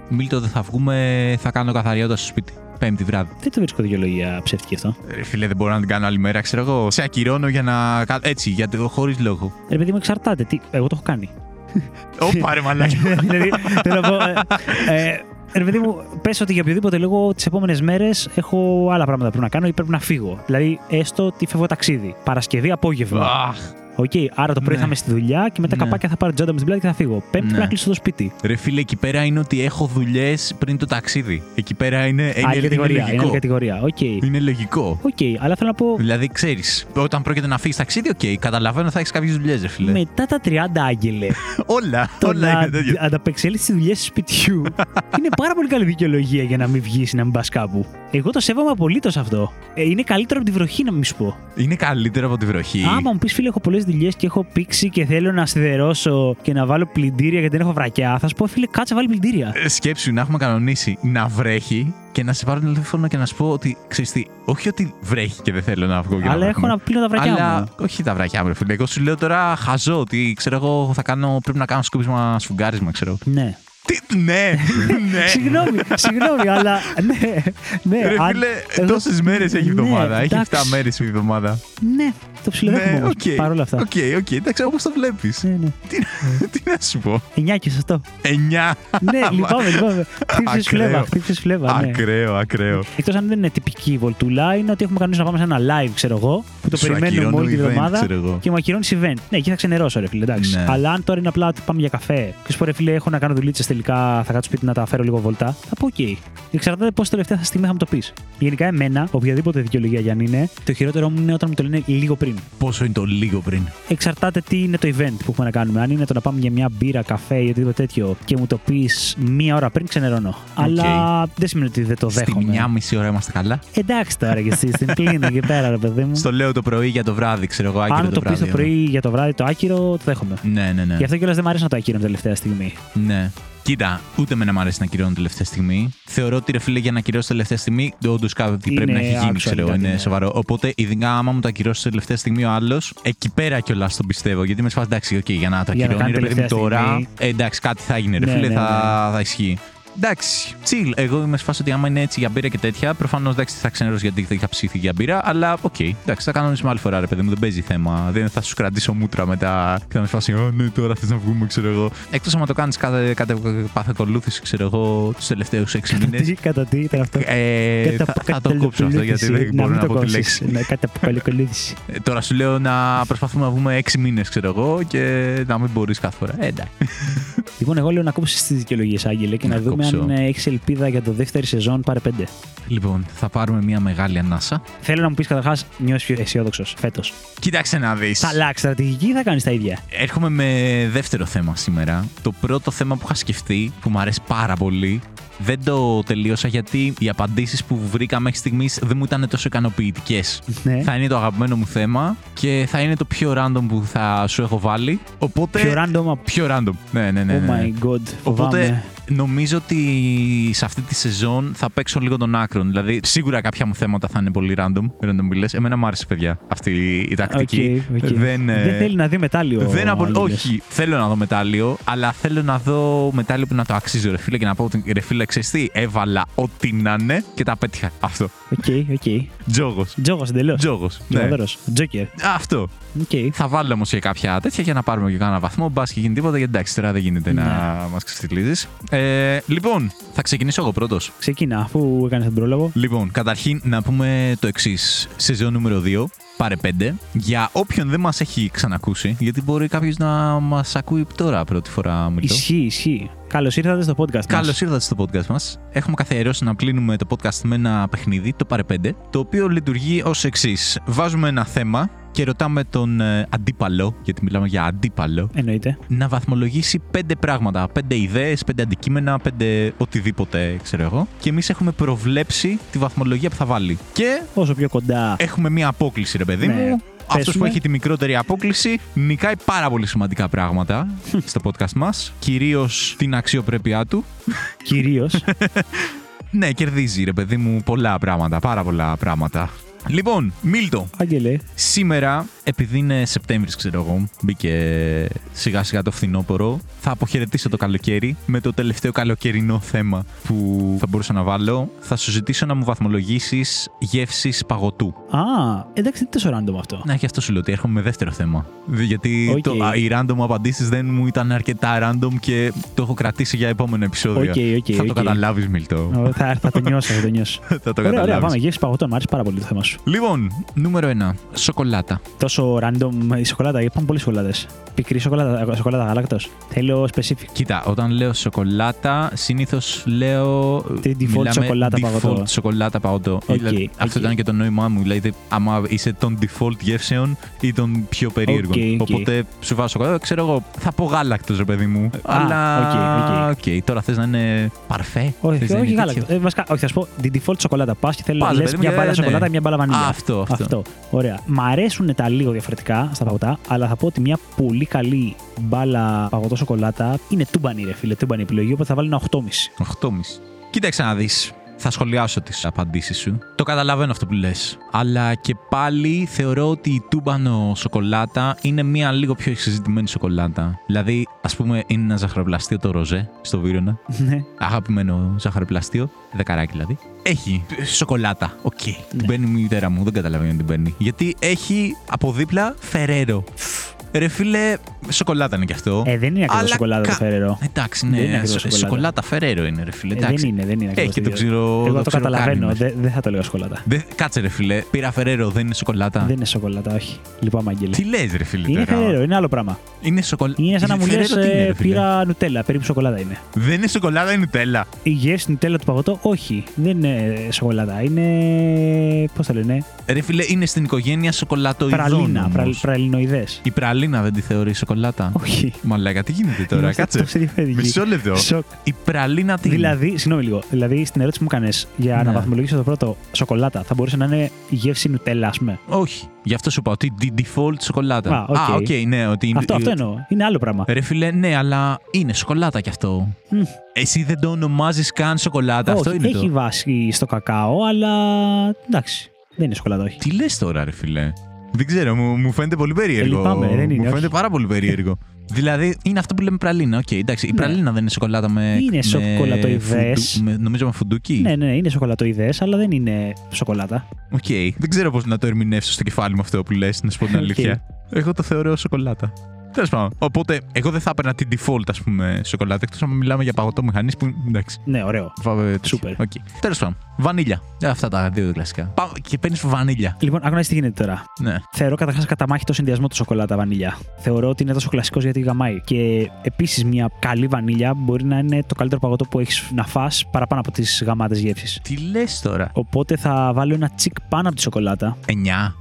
Μίλτο, δεν θα βγούμε, θα κάνω καθαριότητα στο σπίτι. Πέμπτη βράδυ. Δεν το βρίσκω δικαιολογία ψεύτικη αυτό. Ρε φίλε, δεν μπορώ να την κάνω άλλη μέρα, ξέρω εγώ. Σε ακυρώνω για να. κα- Έτσι, γιατί χωρίς λόγο. Ρε παιδί μου, εξαρτάται. Τι... Εγώ το έχω κάνει. *laughs* Ώπα, ρε μαλάκα. *laughs* δηλαδή, θέλω να πω. Ε, ε, ρε παιδί μου, πες ότι για οποιοδήποτε λόγο τις επόμενες μέρες έχω άλλα πράγματα που πρέπει να κάνω ή πρέπει να φύγω. Δηλαδή, έστω ότι φεύγω ταξίδι. Παρασκευή απόγευμα. Αχ. Οκ, άρα το πρωί Ναι. θα είμαι στη δουλειά και μετά Ναι. καπάκια θα πάρω τσάντα μου στην πλάτη και θα φύγω. Πέμπτη Ναι. πρέπει να κλείσω το σπίτι. Ρε φίλε, εκεί πέρα είναι ότι έχω δουλειές πριν το ταξίδι. Εκεί πέρα είναι, είναι, άλλη είναι κατηγορία. Είναι λογικό. άλλη κατηγορία. Οκ. Είναι λογικό. Οκ, αλλά θέλω να πω. Δηλαδή, ξέρεις, όταν πρόκειται να φύγεις ταξίδι, οκ, καταλαβαίνω θα έχεις κάποιες δουλειές, ρε φίλε. Μετά τα 30, Άγγελε, *laughs* Όλα, το όλα να είναι τέτοιο. ανταπεξέλθεις στις δουλειές σπιτιού *laughs* είναι πάρα πολύ καλή δικαιολογία για να μην βγεις ή να μην πας κάπου. Εγώ το σέβομαι απολύτως αυτό. Ε, είναι καλύτερο από τη βροχή, να μην σου πω. Είναι καλύτερο από τη βροχή. Άμα μου πεις, φίλε, έχω πολλές δουλειές και έχω πήξει και θέλω να σιδερώσω και να βάλω πλυντήρια γιατί δεν έχω βρακιά, θα σου πω, φίλε, κάτσε βάλε πλυντήρια. Ε, Σκέψου να έχουμε κανονίσει να βρέχει και να σε πάρω τηλέφωνο και να σου πω ότι ξέρεις τι, όχι ότι βρέχει και δεν θέλω να βγω για Αλλά να έχω βρέχουμε. να πλύνω τα βρακιά Αλλά μου. όχι τα βρακιά μου, ρε φίλε. Εγώ σου λέω τώρα χαζό ότι ξέρω εγώ θα κάνω, πρέπει να κάνω σκούπισμα σφουγγάρισμα, ξέρω. Ναι. Τι, ναι, ναι. *laughs* Συγγνώμη, συγγνώμη, αλλά ναι. ναι Ρε αν- φίλε, εγώ- τόσες μέρες έχει η εβδομάδα. Ναι, έχει 7 εντάξει. μέρες η εβδομάδα. Ναι, το ψιλοδέχομαι Ναι, όμως, οκ. παρόλα αυτά. OK, OK, εντάξει, όπως το βλέπεις. Ναι, ναι. Τι, τι να σου πω. 9 και σωστό. 9. ναι, λυπάμαι, λυπάμαι. Χτύπησε Ακραίο. φλέβα, χτύπησε φλέβα, ναι. Ακραίο, ακραίο. Εκτός αν δεν είναι τυπική βολτούλα, είναι ότι έχουμε κανονίσει να πάμε σε ένα live, ξέρω εγώ, που το Σου περιμένουμε ακυρώνω όλη τη event, εβδομάδα ξέρω εγώ. και μου ακυρώνεις event. Ναι, εκεί θα ξενερώσω, ρε φίλε, εντάξει. Ναι. Αλλά αν τώρα είναι απλά ότι πάμε για καφέ και σου πω, ρε φίλε, έχω να κάνω δουλίτσες τελικά, θα κάτσω σπίτι να τα φέρω λίγο βόλτα, θα πω, οκ. Εξαρτάται πόσο τελευταία θα στιγμή θα μου το πεις. Γενικά, εμένα, οποιαδήποτε δικαιολογία για αν είναι, το χειρότερο μου είναι όταν μου το λένε λίγο πριν. Πόσο είναι το λίγο πριν. Εξαρτάται τι είναι το event που έχουμε να κάνουμε. Αν είναι το να πάμε για μια μπύρα, καφέ ή οτιδήποτε τέτοιο και μου το πεις μία ώρα πριν, ξενερώνω. Αλλά δεν σημαίνει ότι δεν το Στη δέχομαι. μια μισή ώρα είμαστε καλά; Εντάξει τώρα και εσύ στην πλήνη εκεί πέρα, ρε παιδί μου. Στο λέω το πρωί για το βράδυ, ξέρω εγώ, άκυρο Αν μου το το πεις βράδυ. το πρωί για το βράδυ το άκυρο, το δέχομαι. Ναι, ναι, ναι. Γι' αυτό κιόλας δεν μου αρέσει να το ακύρωνω τελευταία στιγμή. ναι. Κοίτα, ούτε εμένα μ' αρέσει να ακυρώνω τελευταία στιγμή. Θεωρώ ότι ρε φίλε για να ακυρώσει τελευταία στιγμή, όντως κάτι Είναι πρέπει να έχει γίνει, actual ξέρω εγώ, κάτι, είναι ναι. σοβαρό. Οπότε, ειδικά άμα μου το ακυρώσεις τελευταία στιγμή ο άλλος, εκεί πέρα κιόλας τον πιστεύω. Γιατί με σπάσει εντάξει, οκ, για να το Για να ακυρώνει, κάνει ρε παιδί μου τελευταία τώρα. στιγμή. Ε, εντάξει, κάτι θα γίνει, ρε Ναι, φίλε, ναι, θα, ναι. θα ισχύει. Εντάξει, chill. Εγώ είμαι σε φάση ότι άμα είναι έτσι για μπύρα και τέτοια, προφανώς εντάξει θα ξέρω γιατί δεν είχα ψηθεί για μπύρα, αλλά OK, okay, εντάξει, θα κανονίσουμε άλλη φορά, ρε παιδί μου, δεν παίζει θέμα. Δεν θα σου κρατήσω μούτρα μετά και θα 'μαι φάση, Ω, ναι, τώρα θες να βγούμε, ξέρω εγώ. Εκτός άμα το κάνεις κατά, κατά παθακολούθηση, ξέρω εγώ, τους τελευταίους 6 μήνες. Τι, κατά τι ήταν αυτό; Ε, Κατά- θα, θα το κόψω αυτό γιατί δεν να μπορώ μην να το πω τη κόψεις. λέξη. Ναι, κατά αποκαλυκολούθηση. Ε, Τώρα σου λέω να προσπαθούμε να βγούμε 6 μήνες, ξέρω εγώ, και να μην μπορείς κάθε φορά. Ε, εντάξει. Λοιπόν, εγώ λέω να κόψεις τις δικαιολογίες, Άγγελε, και να, Να δούμε κόψω. αν έχεις ελπίδα για το δεύτερη σεζόν πάρε πέντε. Λοιπόν, θα πάρουμε μια μεγάλη ανάσα. Θέλω να μου πεις καταρχάς, νιώθεις πιο αισιόδοξος φέτος; Κοίταξε να δεις. Θα αλλάξει στρατηγική ή θα κάνεις τα ίδια. Έρχομαι με δεύτερο θέμα σήμερα. Το πρώτο θέμα που είχα σκεφτεί, που μου αρέσει πάρα πολύ, δεν το τελείωσα γιατί οι απαντήσεις που βρήκα μέχρι στιγμής δεν μου ήταν τόσο ικανοποιητικές. Ναι. Θα είναι το αγαπημένο μου θέμα και θα είναι το πιο random που θα σου έχω βάλει. Οπότε. Πιο random από. Πιο random. Ναι, ναι, ναι. Oh ναι. my god. Οπότε Φοβάμαι. Νομίζω ότι σε αυτή τη σεζόν θα παίξω λίγο τον άκυρο. Δηλαδή, σίγουρα κάποια μου θέματα θα είναι πολύ random. Random μιλές. Εμένα μου άρεσε, παιδιά, αυτή η τακτική. OK, OK. Δεν, ε, Δεν θέλει να δει μετάλλιο. δεν ο απο... Άγγελος. Όχι, θέλω να δω μετάλλιο, αλλά θέλω να δω μετάλλιο που να το αξίζει, ρε φίλε, και να πω ότι ρε φίλε, ξέρεις τι, έβαλα ό,τι να είναι και τα πέτυχα. Αυτό. OK, OK. Τζόγος. Τζόγος εντελώς. Τζόγος. Ναι. Τζογαδόρο. Τζόκερ. Αυτό. Οκ. Θα βάλω όμως και κάποια τέτοια για να πάρουμε και κανένα βαθμό. Μπας και γίνει τίποτα, γιατί εντάξει, τώρα δεν γίνεται Ναι. να μας ξεφτιλίζεις. Ε, λοιπόν, θα ξεκινήσω εγώ πρώτος. Ξεκίνα, αφού έκανες τον πρόλογο. Λοιπόν, καταρχήν να πούμε το εξής. Σεζόν νούμερο 2, πάρε 5. Για όποιον δεν μας έχει ξανακούσει, γιατί μπορεί κάποιος να μας ακούει τώρα πρώτη φορά, Μίλτο. Ισχύει, ισχύει. Καλώς ήρθατε στο podcast. μας. Καλώς ήρθατε στο podcast μας. Έχουμε καθιερώσει να κλείνουμε το podcast με ένα παιχνίδι, το Πάρε 5, το οποίο λειτουργεί ως εξής. Βάζουμε ένα θέμα και ρωτάμε τον ε, αντίπαλο, γιατί μιλάμε για αντίπαλο, Εννοείται. να βαθμολογήσει πέντε πράγματα. Πέντε ιδέες, πέντε αντικείμενα, πέντε οτιδήποτε, ξέρω εγώ. Και εμείς έχουμε προβλέψει τη βαθμολογία που θα βάλει. Και Όσο πιο κοντά. έχουμε μία απόκληση, ρε παιδί Ναι. μου. Αυτός που Πέσουμε. έχει τη μικρότερη απόκληση νικάει πάρα πολύ σημαντικά πράγματα *laughs* στο podcast μας. Κυρίως την αξιοπρέπειά του. Κυρίως. *laughs* Ναι, κερδίζει ρε παιδί μου πολλά πράγματα, πάρα πολλά πράγματα. Λοιπόν, Μίλτο, Άγγελε. σήμερα, επειδή είναι Σεπτέμβρης, ξέρω εγώ, μπήκε σιγά σιγά το φθινόπωρο, θα αποχαιρετήσω το καλοκαίρι με το τελευταίο καλοκαιρινό θέμα που θα μπορούσα να βάλω. Θα σου ζητήσω να μου βαθμολογήσεις γεύσεις παγωτού. Α, εντάξει, δεν είναι τόσο random αυτό. Ναι, και αυτό σου λέω ότι έρχομαι με δεύτερο θέμα. Δι- Γιατί Οκ. το, α, οι random απαντήσεις δεν μου ήταν αρκετά random και το έχω κρατήσει για επόμενο επεισόδιο. OK, OK, θα το οκ. καταλάβεις, Μίλτο. Ω, θα, θα το νιώσω, θα το νιώσω. *laughs* θα το ωραία, ωραία, καταλάβεις. πάμε. Γεύση παγωτών. Μου άρεσε πάρα πολύ το θέμα σου. Λοιπόν, νούμερο 1. Σοκολάτα. Τόσο random η σοκολάτα, γιατί πάμε πολλές σοκολάτες. Πικρή σοκολάτα, σοκολάτα γάλακτος. Θέλω specific. Κοίτα, όταν λέω σοκολάτα, συνήθως λέω. Τη default μιλάμε σοκολάτα default παγωτό. σοκολάτα παγωτό. Οκ, Δηλαδή, Αυτό οκ. ήταν και το νόημά μου. Δηλαδή, άμα είσαι των default γεύσεων ή των πιο περίεργων. OK, OK. Οπότε σου βάζω σοκολάτα. Ξέρω εγώ, θα πω γάλακτος, ρε παιδί μου. Αλλά. OK, OK. Τώρα θες να είναι παρφέ; Όχι, θες να όχι είναι γάλακτος. τέτοιο. Ε, βασικά, όχι, θα σου πω την default σοκολάτα. Πας και θέλω Πας, να λες παιδί μου, μια και, μπάλα ναι. σοκολάτα, μια μπάλα βανίλια. Αυτό, αυτό. Ωραία. Μ' αρέσουν τα λίγο διαφορετικά στα παγωτά, αλλά θα πω ότι μια πολύ καλή μπάλα παγωτό σοκολάτα είναι τούμπανη, ρε φίλε. Τούμπανη επιλογή, οπότε θα βάλει ένα 8,5. 8,5. Κοίταξε να δεις. Θα σχολιάσω τις απαντήσεις σου. Το καταλαβαίνω αυτό που λες. Αλλά και πάλι θεωρώ ότι η τούμπανο σοκολάτα είναι μια λίγο πιο συζητημένη σοκολάτα. Δηλαδή, ας πούμε, είναι ένα ζαχαροπλαστείο το ροζέ στο Βύρονα. Ναι. Αγαπημένο ζαχαροπλαστείο. Δεκαράκι δηλαδή. Έχει σοκολάτα. Οκ. Την Ναι. παίρνει η μητέρα μου. Δεν καταλαβαίνω γιατί την παίρνει. Γιατί έχει από δίπλα Ferrero. Ρε φίλε, σοκολάτα είναι κι αυτό. Ε, δεν είναι ακριβώς Αλλά σοκολάτα το κα- Ferrero. Εντάξει, Δεν είναι ναι. ακριβώς σο- σοκολάτα. Σοκολάτα Ferrero είναι, ρε φίλε. Ε, εντάξει. δεν είναι, δεν είναι Έχει και το ίδιο. ξηρό. Εγώ το ξηρό καταλαβαίνω. κάρπι Δεν, δεν θα το λέγα σοκολάτα. Δεν- Κάτσε, ρε φίλε. Πήρα Ferrero, δεν είναι σοκολάτα. Δεν είναι σοκολάτα, όχι. Λοιπόν, Άγγελε. Τι λες, ρε φίλε. Είναι τώρα; Ferrero, είναι άλλο πράγμα. Είναι σοκολάτα. Είναι σαν να μου λες πήρα Nutella. Περίπου σοκολάτα είναι. Δεν είναι σοκολάτα, είναι νουτέλα. Η γεύση νουτέλα στο παγωτό, όχι. Δεν είναι σοκολάτα. Είναι. Πώς το λένε; Ρε φίλε, είναι στην οικογένεια σοκολατοειδών. Πραλίνα. όμως. Πραλ, Πραλινοειδές. Η πραλίνα δεν τη θεωρεί σοκολάτα; Όχι. Μαλάκα, τι γίνεται τώρα, Είμαστε κάτσε. τόσο διαφορετικοί. Μισό λεπτό. Σοκ. Η πραλίνα τι είναι; Δηλαδή, συγγνώμη λίγο. Δηλαδή, στην ερώτηση που μου έκανε για Ναι. να βαθμολογήσω το πρώτο σοκολάτα, θα μπορούσε να είναι η γεύση νουτέλα, ας πούμε; Όχι. Γι' αυτό σου είπα ότι τη default σοκολάτα. Α, οκ. Α, οκ, ναι, ότι είναι. Αυτό, αυτό εννοώ. Είναι άλλο πράγμα. Ρε φίλε, ναι, αλλά είναι σοκολάτα κι αυτό. Μμ. Εσύ δεν το ονομάζεις καν σοκολάτα. Όχι, αυτό είναι έχει το. βάση στο κακάο, αλλά εντάξει. Δεν είναι σοκολάτα, όχι. Τι λες τώρα, ρε φίλε; Δεν ξέρω, μου, μου φαίνεται πολύ περίεργο. Ε, λυπάμαι, δεν είναι, μου όχι. φαίνεται πάρα πολύ περίεργο. δηλαδή, είναι αυτό που λέμε πραλίνα. Οκ, εντάξει. Η Ναι. πραλίνα δεν είναι σοκολάτα με. Είναι με σοκολατοειδές. φουντου- με- νομίζω με φουντούκι. Ναι, ναι, ναι, είναι σοκολατοειδές, αλλά δεν είναι σοκολάτα. Οκ. Δεν ξέρω πώς να το ερμηνεύσω στο κεφάλι μου αυτό που λες, να σου πω την Οκ. αλήθεια. Εγώ το θεωρώ ως σοκολάτα. Τέλος πάντων. Οπότε, εγώ δεν θα έπαιρνα την default, ας πούμε, σοκολάτα, εκτός αν μιλάμε για παγωτό μηχανής που. Εντάξει. Ναι, ωραίο. Φάβε. Σούπερ. Οκ. Τέλος πάντων. Βανίλια. Ε, Αυτά τα δύο κλασικά. Πάμε και παίρνεις βανίλια. Λοιπόν, αγόρι, ξες τι γίνεται τώρα; Ναι. Θεωρώ καταρχάς καταμαχητό συνδυασμό του σοκολάτα βανίλια. Θεωρώ ότι είναι τόσο κλασικός γιατί γαμάει. Και επίσης μια καλή βανίλια μπορεί να είναι το καλύτερο παγωτό που έχεις να φας παραπάνω από τις γαμάτες γεύσεις. Τι λες τώρα; Οπότε θα βάλω ένα τσικ πάνω από τη σοκολάτα. 9.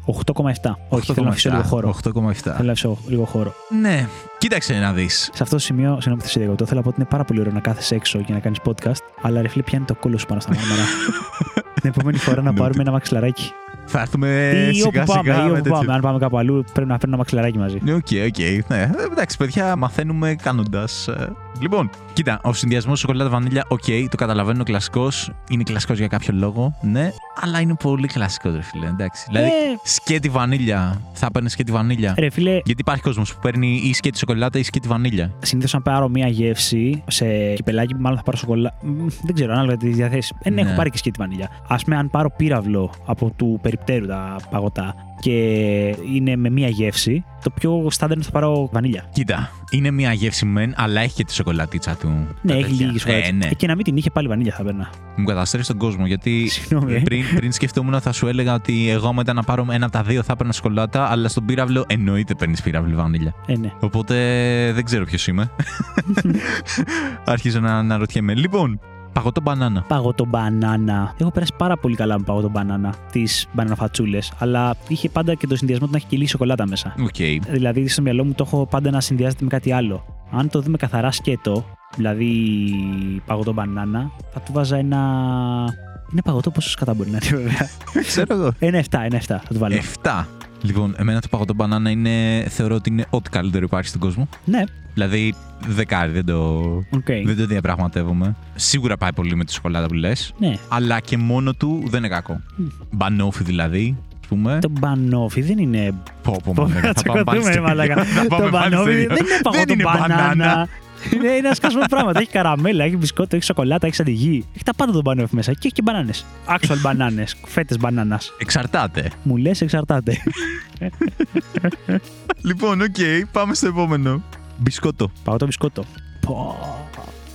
8,7. Όχι, θέλω να αφήσω λίγο χώρο. 8,7. Θέλω να αφήσω λίγο χώρο. Ναι. Κοίταξε να δεις. Σε αυτό το σημείο, συγγνώμη που θα σε διακόπτω, θέλω να πω ότι είναι πάρα πολύ ωραίο να κάθεσαι έξω και να κάνεις podcast, αλλά ρε φίλε πιάνει ο κώλος σου πάνω στα μάρμαρα. *laughs* Την επόμενη φορά να Ναι, πάρουμε τι- ένα μαξιλαράκι. Θα έρθουμε ή όπου σιγά πάμε, σιγά ή με όπου τέτοιο. πάμε. Αν πάμε κάπου αλλού, πρέπει να φέρουμε ένα μαξιλαράκι μαζί. Ναι, Οκ, οκ. Ναι. Ε, Εντάξει, παιδιά, μαθαίνουμε κάνοντας. Λοιπόν, κοίτα, ο συνδυασμός σοκολάτα βανίλια, οκ, το καταλαβαίνω, είναι κλασικός. Είναι κλασικός για κάποιο λόγο, ναι, αλλά είναι πολύ κλασικός, ρε φίλε. Εντάξει. Δηλαδή, Ε. σκέτη βανίλια. Θα παίρνει σκέτη βανίλια. Ρε φίλε, Γιατί υπάρχει κόσμος που παίρνει ή σκέτη σοκολάτα ή σκέτη βανίλια; συνήθως αν πάρω μία γεύση σε κυπελάκι, μάλλον θα πάρω σοκολάτα. Δεν ξέρω, ανάλογα τι διαθέσει. Ε, ναι, Ναι. έχω πάρει και σκέτη βανίλια. Α πούμε, αν πάρω πύραυλο από του περιπτέρου τα παγωτά και είναι με μία γεύση, το πιο στάνταρ είναι θα πάρω βανίλια. Κοίτα, είναι μια γεύση μεν, αλλά έχει και τη σοκολατίτσα του. Ναι, Τα έχει τέτοια. λίγη σοκολάτα. Ε, ναι. Ε, Και να μην την είχε πάλι βανίλια θα 'παιρνα. Μου καταστρέφεις τον κόσμο γιατί Συγγνώμη. ε. πριν, πριν σκεφτόμουν θα σου έλεγα ότι εγώ μετά να πάρω ένα από τα δύο θα έπαιρνα σοκολάτα, αλλά στον πύραυλο εννοείται παίρνεις πύραυλο βανίλια. Ε, ναι. Οπότε δεν ξέρω ποιος είμαι. *laughs* Αρχίζω να αναρωτιέμαι. Λοιπόν, παγωτό μπανάνα. Παγωτό μπανάνα. Έχω περάσει πάρα πολύ καλά με παγωτό μπανάνα. Τις μπανανοφατσούλες. Αλλά είχε πάντα και το συνδυασμό του να έχει και λίγη σοκολάτα μέσα. Οκ. Δηλαδή στο μυαλό μου το έχω πάντα να συνδυάζεται με κάτι άλλο. Αν το δούμε καθαρά σκέτο, δηλαδή παγωτό μπανάνα, θα του 'βαζα ένα. Είναι παγωτό, πόσο σκατά μπορεί να είναι, βέβαια; Ξέρω εγώ. Ένα 7, ένα 7 θα του βάλω. 7. Λοιπόν, εμένα το παγωτό μπανάνα είναι, θεωρώ ότι είναι ό,τι καλύτερο υπάρχει στον κόσμο. Ναι, Δηλαδή, δεκάρι, δεν το, οκ. δεν το διαπραγματεύομαι. Σίγουρα πάει πολύ με τη σοκολάτα που λες. Ναι. Αλλά και μόνο του δεν είναι κακό. Μπανόφι δηλαδή, ας πούμε. Το μπανόφι δεν είναι. Πω, πω, Πω, μαλάκα, να θα πάμε *laughs* πάλι τσακωθούμε, στο- ρε μαλάκα. θα πάμε Το πάλι στο μπανόφι ίδιο. δεν είναι *laughs* παγωτό είναι μπανάνα. Είναι ένας σκασμό πράγματα. Έχει καραμέλα, έχει μπισκότο, έχει σοκολάτα, έχει σαντιγί. Έχει τα πάντα το μπανόφι μέσα. Και έχει και μπανάνες. Actual *laughs* μπανάνες. Φέτες μπανάνας. Εξαρτάται. Μου λες, εξαρτάται. Λοιπόν, οκ, πάμε στο επόμενο. Μπισκότο. Παγωτό μπισκότο. Πω.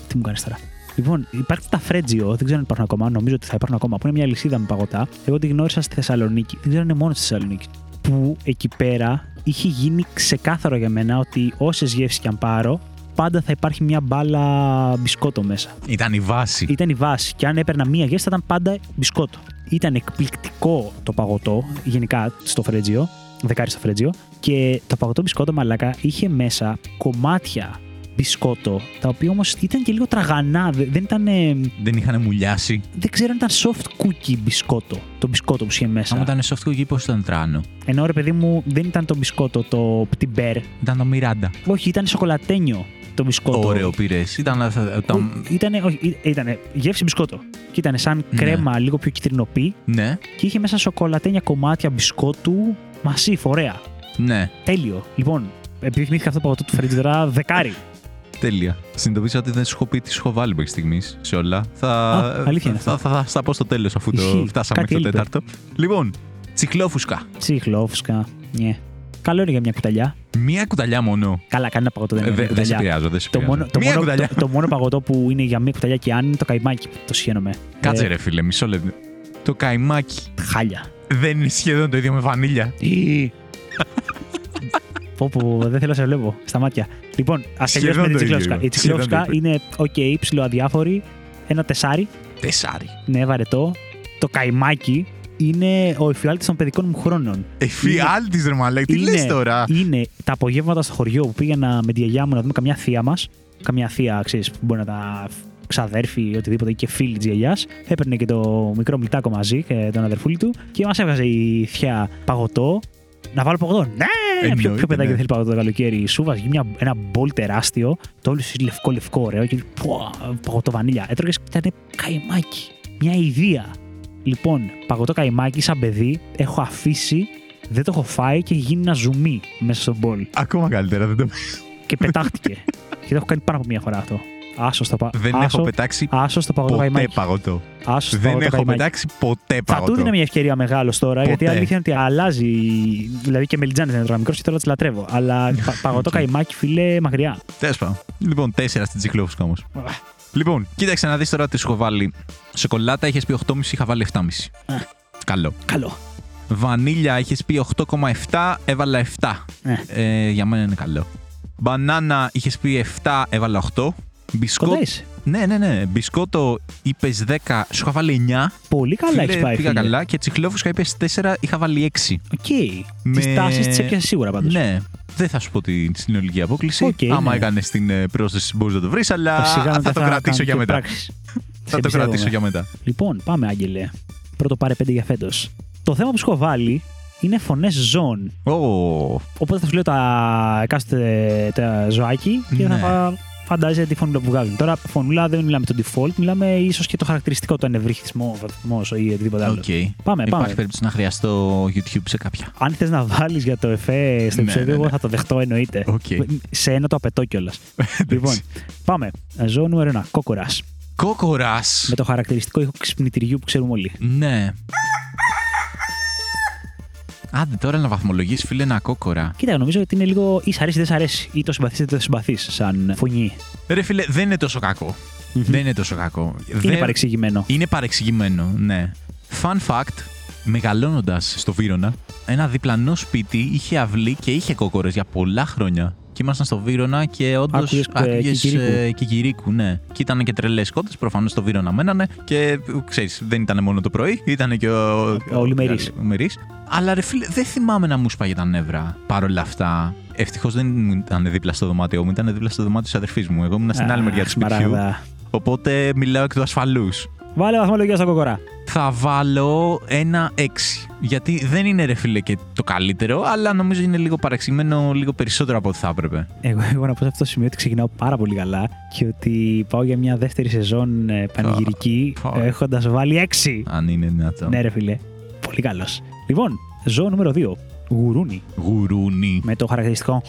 Τι μου κάνεις τώρα. Λοιπόν, υπάρχει τα Fregio, δεν ξέρω αν υπάρχουν ακόμα. Νομίζω ότι θα υπάρχουν ακόμα. Που είναι μια αλυσίδα με παγωτά. Εγώ τη γνώρισα στη Θεσσαλονίκη. Δεν ξέρω αν είναι μόνο στη Θεσσαλονίκη. Που εκεί πέρα είχε γίνει ξεκάθαρο για μένα ότι όσες γεύσεις και αν πάρω, πάντα θα υπάρχει μια μπάλα μπισκότο μέσα. Ήταν η βάση. Ήταν η βάση. Και αν έπαιρνα μία γεύση, θα ήταν πάντα μπισκότο. Ήταν εκπληκτικό το παγωτό, γενικά στο Φρέτζιο. Δεκάρι στο Φρέτζιο. Και το παγωτό μπισκότο μαλάκα είχε μέσα κομμάτια μπισκότο, τα οποία όμως ήταν και λίγο τραγανά. Δε- Δεν ήταν. ε, Δεν είχαν μουλιάσει. Δεν ξέρω αν ήταν soft cookie μπισκότο. Το μπισκότο που είχε μέσα. Άμα ήταν soft cookie, πώς ήταν τράνο; Ενώ ρε παιδί μου, δεν ήταν το μπισκότο, το πτυμπέρ. Ήταν το Μιράντα. Όχι, ήταν σοκολατένιο το μπισκότο. Ωραίο πήρες. Ήταν. ε, τα- Ήτανε, όχι, ή- ήτανε γεύση μπισκότο. Και ήταν σαν Ναι. κρέμα λίγο πιο κυτρινοπή Ναι, και είχε μέσα σοκολατένια κομμάτια μπισκότου μασίφ, ωραία. ναι. Τέλειο. Λοιπόν, επειδή θυμήθηκα αυτό το παγωτό του Φρίτζερα, δεκάρι. Τέλεια. Συνειδητοποίησα ότι δεν σου έχω πει τι σου έχω βάλει μέχρι στιγμής σε όλα. Θα, Α, αλήθεια είναι θα, θα, θα, θα πω στο τέλος αφού το Ισχύει. φτάσαμε Κάτι μέχρι το έλειπε. τέταρτο. Λοιπόν, τσιχλόφουσκα. Τσιχλόφουσκα. Ναι. Καλό είναι για μια κουταλιά. Μία κουταλιά μόνο. Καλά, κανένα παγωτό δεν Ε, είναι δε- για Δεν σε κουταλιά. επηρεάζω, δεν σε Το επηρεάζω. μόνο, το, Μία μόνο, κουταλιά. το, το μόνο παγωτό που είναι για μία κουταλιά και αν είναι το καϊμάκι. Το σιχαίνομαι. Κάτσε Ε, ρε φίλε, μισό λεπτό. Το καϊμάκι Χάλια. δεν είναι σχεδόν το ίδιο με βανίλια. Πω, πω, δεν θέλω να σε βλέπω στα μάτια. Λοιπόν, ας Σχεδόν τελειώσουμε την το ίδιο. τσιχλόφουσκα. Η Σχεδόν τσιχλόφουσκα το ίδιο. είναι οκ, ψιλοαδιάφορη. Ένα τεσσάρι. Τεσάρι. Ναι, βαρετό. Το καϊμάκι είναι ο εφιάλτης των παιδικών μου χρόνων. Εφιάλτης ρε μαλάκα, τι Είναι- λες τώρα; Είναι τα απογεύματα στο χωριό που πήγαινα με τη γιαγιά μου να δούμε καμιά θεία μας. Καμιά θεία, ξέρεις, που μπορεί να τα ξαδέρφη ή οτιδήποτε ή και φίλη της γιαγιάς. Έπαιρνε και το μικρό μιλτάκο μαζί και τον αδερφούλη του και μας έβγαζε η θεία παγωτό. Να βάλω παγωτό. Ναι! Εννοείται, Ποιο, ποιο παιδάκι ναι. δεν θέλει παγωτό το καλοκαίρι. Σου βάζει μια, ένα μπολ τεράστιο, το όλο λευκό-λευκό, ωραίο και πω, παγωτό βανίλια. Έτρωγες και ήταν καημάκι. Μια ιδέα. Λοιπόν, παγωτό καημάκι σαν παιδί έχω αφήσει Δεν το έχω φάει και έχει γίνει ένα ζουμί μέσα στον μπολ. Ακόμα καλύτερα, δεν το. Και πετάχτηκε. *laughs* και το έχω κάνει πάνω από μία φορά αυτό. Άσο το πα... Δεν άσο, έχω πετάξει Άσο το παγωτό ποτέ καϊμάκι. παγωτό. Άσο το Δεν παγωτό έχω καϊμάκι. πετάξει ποτέ Θα παγωτό. του δίνω μια ευκαιρία μεγάλος τώρα, γιατί η Ποτέ. αλήθεια είναι ότι αλλάζει. Δηλαδή και μελιτζάνε δεν τρώω μικρός και τώρα τι λατρεύω. Αλλά *laughs* πα- παγωτό καϊμάκι, φίλε, μακριά. Τέλος πάντων. Λοιπόν, τέσσερα στην τσιχλόφουσκα όμως. Λοιπόν, κοίταξε να δεις τώρα τι σου έχω βάλει. Σοκολάτα είχες πει 8,5, είχα βάλει 7,5. Α. Καλό. Καλό. Βανίλια είχες πει 8,7, έβαλα 7. Ε. Ε, για μένα είναι καλό. Μπανάνα είχες πει 7, έβαλα 8. Μπισκότο. Κοντά είσαι. Ναι, ναι, ναι. Μπισκότο είπες 10, σου είχα βάλει 9. Πολύ καλά έχεις πάει. πήγα φίλε. καλά. Και τσιχλόφουσκα είπες 4, είχα βάλει 6. Οκ. Με- Τις τάσεις τις έπιασες σίγουρα πάντως. Ναι. Δεν θα σου πω την συνολική απόκλιση. Οκ, Άμα ναι. έκανες την ε, πρόσθεση, μπορείς να το βρεις, αλλά θα το κρατήσω για μετά. Θα το κρατήσω για μετά. Λοιπόν, πάμε, Άγγελε. Πρώτο πάρε πέντε για φέτος. Το θέμα που σου έχω βάλει είναι φωνές ζώων. Ω, Οπότε θα σου λέω το εκάστοτε το ζωάκι και θα Ναι. φα- φαντάζεσαι τη φωνούλα που βγάζουν. Τώρα, φωνούλα δεν μιλάμε το default, μιλάμε ίσως και το χαρακτηριστικό, τον νευρυχισμό, βαθμός ή οτιδήποτε άλλο. οκ. Πάμε, Υπάρχει πάμε. περίπτωση να χρειαστώ YouTube σε κάποια. Αν θες να βάλεις για το εφέ στο Ναι, επεισόδιο, ναι, εγώ ναι. θα το δεχτώ εννοείται. Οκ. Σε ένα το απαιτώ κιόλας. *laughs* λοιπόν, πάμε. Ζώο νούμερο 1. Κόκορας. Κόκορας. Με το χαρακτηριστικό ήχο ξυπνητηριού που ξέρουμε όλοι. Ναι. Άντε τώρα να βαθμολογήσεις, φίλε, ένα κόκορα. Κοίτα, νομίζω ότι είναι λίγο ή σ' αρέσει ή δεν σ' αρέσει. Ή το συμπαθείς ή δεν το συμπαθείς σαν φωνή. Ρε, φίλε, δεν είναι τόσο κακό. Δεν είναι τόσο κακό. Είναι Δεν- παρεξηγημένο; Είναι παρεξηγημένο, ναι. Fun fact, μεγαλώνοντας στο Βύρονα, ένα διπλανό σπίτι είχε αυλή και είχε κόκορες για πολλά χρόνια. Και ήμασταν στο Βύρονα και όντως Άκουγες, ε, κικυρίκου. κικυρίκου, ναι. Και ήταν και τρελές κότες, προφανώς στο Βύρονα μένανε. Και ξέρεις, δεν ήταν μόνο το πρωί, ήταν και ο. Ο Λιμερής. ο Λιμερής. Αλλά ρε φίλε, δεν θυμάμαι να μου σπάγε τα νεύρα παρόλα αυτά. Ευτυχώς δεν μου ήταν δίπλα στο δωμάτιό μου, ήταν δίπλα στο δωμάτιο της αδερφής μου. Εγώ ήμουν στην άλλη μεριά του σπιτιού. Σμαράγδα. Οπότε μιλάω εκ του ασφαλούς. Βάλε βαθμολογία στα κόκορα. Θα βάλω ένα 6. Γιατί δεν είναι ρε φίλε και το καλύτερο, αλλά νομίζω είναι λίγο παρεξηγημένο λίγο περισσότερο από ό,τι θα έπρεπε. Εγώ, εγώ να πω σε αυτό το σημείο ότι ξεκινάω πάρα πολύ καλά και ότι πάω για μια δεύτερη σεζόν ε, πανηγυρική Ω. έχοντας βάλει 6. Αν είναι δυνατό. Ναι, ρε φίλε. Πολύ καλός. Λοιπόν, ζώο νούμερο 2. Γουρούνι. Γουρούνι. Με το χαρακτηριστικό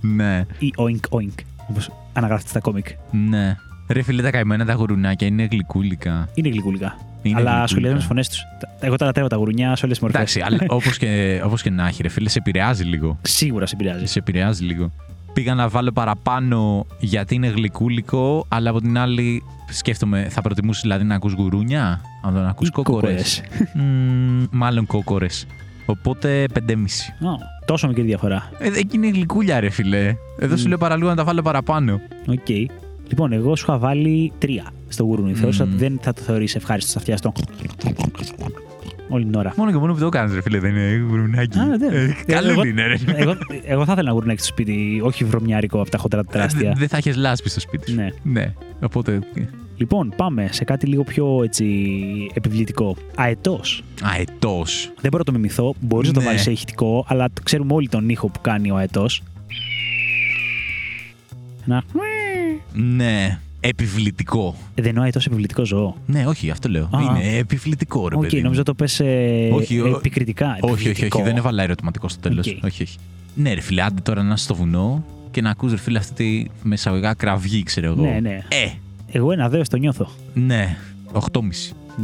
Ναι, ή oink oink. Όπως αναγράφεται στα κόμικ. ναι. Ρε φίλε, τα καημένα τα γουρουνάκια είναι γλυκούλικα. Είναι γλυκούλικα. Είναι αλλά γλυκούλικα. σχολιάζουν τις φωνές τους. Εγώ τα λατρεύω τα γουρουνιά σε όλες τις μορφές. Εντάξει, αλλά όπως και, όπως και να έχει, ρε φίλε, σε επηρεάζει λίγο. Σίγουρα σε επηρεάζει. Σε επηρεάζει λίγο. Πήγα να βάλω παραπάνω γιατί είναι γλυκούλικο, αλλά από την άλλη σκέφτομαι, θα προτιμούσε δηλαδή να ακούς γουρούνια, από το να ακούς Ή κόκορες. Μμμ, μάλλον κόκορες. Οπότε 5,5. Ω, τόσο μικρή διαφορά. Ε, εκεί είναι γλυκούλια, ρε φίλε. Εδώ σου Μμ. λέω παραλίγο να τα βάλω παραπάνω. Οκ. Λοιπόν, εγώ σου είχα βάλει 3 στο γουρούνι. Θεώρησα Μμμ. ότι δεν θα το θεωρήσεις ευχάριστο στα αυτιά σου. Όλη την ώρα. Μόνο και μόνο που το κάνεις, ρε φίλε, δεν είναι γουρουνάκι. Α, ναι. Ε, Καλό Εγώ- είναι, ρε. εγώ, εγώ θα ήθελα να γουρνιάξει στο σπίτι, όχι βρωμιάρικο από τα χοντρά τα τεράστια. Δεν θα έχεις λάσπη στο σπίτι σου. Ναι. ναι. Οπότε. ε, Λοιπόν, πάμε σε κάτι λίγο πιο έτσι, επιβλητικό. Αετός. Αετός. Δεν μπορώ να το μιμηθώ. Μπορείς να το Ναι. βάλεις σε ηχητικό, αλλά το ξέρουμε όλοι τον ήχο που κάνει ο αετός. Ένα. Ναι. Επιβλητικό. Ε, Δεν εννοώ αετό επιβλητικό ζώο. Ναι, όχι, αυτό λέω. Α. Είναι επιβλητικό, ρε Οκ, παιδί. μου. νομίζω το πες Όχι, ο- επικριτικά. Όχι, όχι, όχι, επιβλητικό. δεν έβαλα ερωτηματικό στο τέλος. Οκ. Όχι, όχι. Ναι, ρε φίλε, άντε τώρα να είσαι στο βουνό και να ακούς ρε φίλε αυτή τη μες εισαγωγικά κραυγή, ξέρω εγώ. Ναι, ναι. Ε, Εγώ ένα δέος το νιώθω. ναι. 8,5.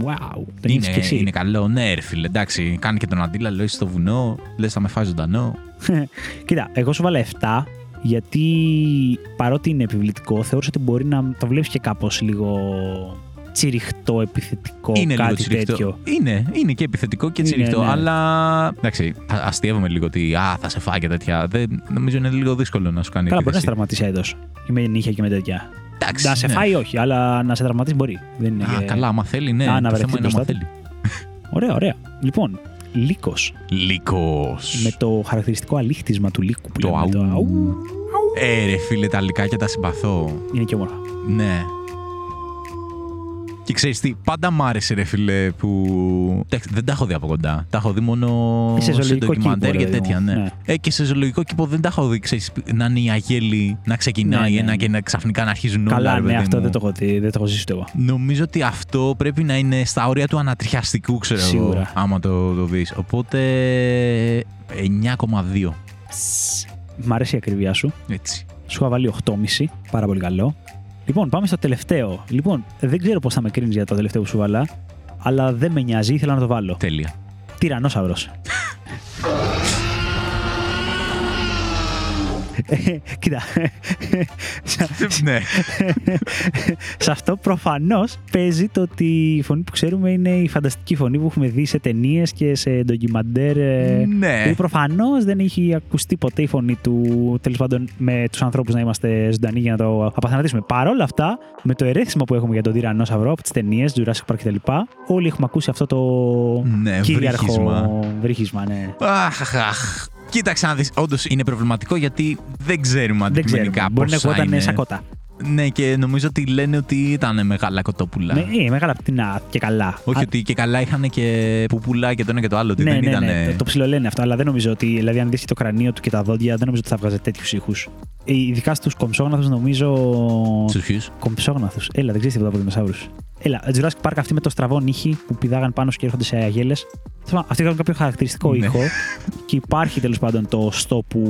Wow. Το Είναι, νιώθεις κι εσύ. είναι καλό, ναι, ρε φίλε. Εντάξει, κάνει και τον αντίλαλο, είσαι στο βουνό, λες θα με φάει ζωντανό. *laughs* Κοίτα, εγώ σου βάλα 7 γιατί παρότι είναι επιβλητικό, θεώρησα ότι μπορεί να το βλέπεις και κάπως λίγο τσιριχτό, επιθετικό, είναι κάτι λίγο τσιριχτό. τέτοιο. Είναι, είναι και επιθετικό και Είναι, τσιριχτό. ναι. Αλλά. Εντάξει, α- αστείευομαι λίγο ότι α, θα σε φάει και τέτοια. Δεν, νομίζω είναι λίγο δύσκολο να σου κάνει Καλά, μπορεί να σε επίθεση. τραυματίσει έδο. Ή με νύχια και με τέτοια. Εντάξει, να σε ναι. φάει, όχι, αλλά να σε τραυματίσει μπορεί. Δεν είναι Α, και- καλά, άμα θέλει, ναι. Α, να το βρεθεί θέμα είναι άμα μπροστά του. θέλει. Ωραία, ωραία. Λοιπόν, λύκος. Λύκος. Με το χαρακτηριστικό αλήχτισμα του λύκου που Το λέμε. Το αου. αου. Ε, ρε φίλε, τα λυκάκια τα συμπαθώ. Είναι και όμορφα. Ναι. Και ξέρεις τι, πάντα μ' άρεσε, ρε φιλέ, που. Εντάξει, δεν τα έχω δει από κοντά. Τα έχω δει μόνο Σε ζωολογικό ντοκιμαντέρ κήπο, και ρε τέτοια, παιδί μου. ναι. Ναι. Ε, και σε ζωολογικό κήπο δεν τα έχω δει, ξέρεις, να είναι η αγέλη να ξεκινάει Ναι, ναι, ένα ναι. και να ξαφνικά να αρχίζουν όλα. Καλά, ρε ναι, παιδί αυτό μου. δεν το έχω δει, δεν το έχω ζήσει ούτε εγώ. Νομίζω ότι αυτό πρέπει να είναι στα όρια του ανατριχιαστικού, ξέρω εγώ, Σίγουρα. άμα το, το δεις. Οπότε 9,2. Μ' αρέσει η ακριβία σου. Έτσι. Σου είχα βάλει 8,5. Πάρα πολύ καλό. Λοιπόν, πάμε στο τελευταίο. Λοιπόν, δεν ξέρω πώς θα με κρίνεις για το τελευταίο που σου βάλα, αλλά δεν με νοιάζει, ήθελα να το βάλω. Τέλεια. Τυρανόσαυρο. *laughs* Κοίτα. ναι. σε αυτό προφανώς παίζει το ότι η φωνή που ξέρουμε είναι η φανταστική φωνή που έχουμε δει σε ταινίες και σε ντοκιμαντέρ. ε, ναι. Προφανώς δεν έχει ακουστεί ποτέ η φωνή του, τέλος πάντων, με τους ανθρώπους να είμαστε ζωντανοί για να το απαθανατήσουμε. Παρ' όλα αυτά, με το ερέθισμα που έχουμε για τον τυρανόσαυρο από τις ταινίες, Jurassic Park κτλ., όλοι έχουμε ακούσει αυτό το Ναι, κυρίαρχο βρύχισμα. βρύχισμα, ναι. Αχ, αχ. Κοίταξε να δεις, όντως είναι προβληματικό γιατί δεν ξέρουμε Δεν ξέρουμε. αντικειμενικά Μπορεί να πόσα ακούγονταν είναι. σαν κότα. Ναι, και νομίζω ότι λένε ότι ήταν μεγάλα κοτόπουλα. Με, ε, μεγάλα πτηνά και καλά. Όχι Α, ότι και καλά είχαν και πουπουλά και το ένα και το άλλο. Ότι ναι, δεν ναι, ήταν. ναι, το, το ψιλολένε αυτό, αλλά δεν νομίζω ότι. Δηλαδή, αν δεις το κρανίο του και τα δόντια, δεν νομίζω ότι θα βγάζει τέτοιους ήχους. Ειδικά στους κομψόγναθους, νομίζω. Στους Κομψόγναθους. Έλα, δεν ξέρεις τίποτα από δεινοσαύρους. Έλα, Jurassic Park αυτή με το στραβό νύχι που πηδάγαν πάνω σου και έρχονται σε αγέλες. Αυτοί είχαν κάποιο χαρακτηριστικό Ναι. ήχο *laughs* και υπάρχει τέλος πάντων το στο που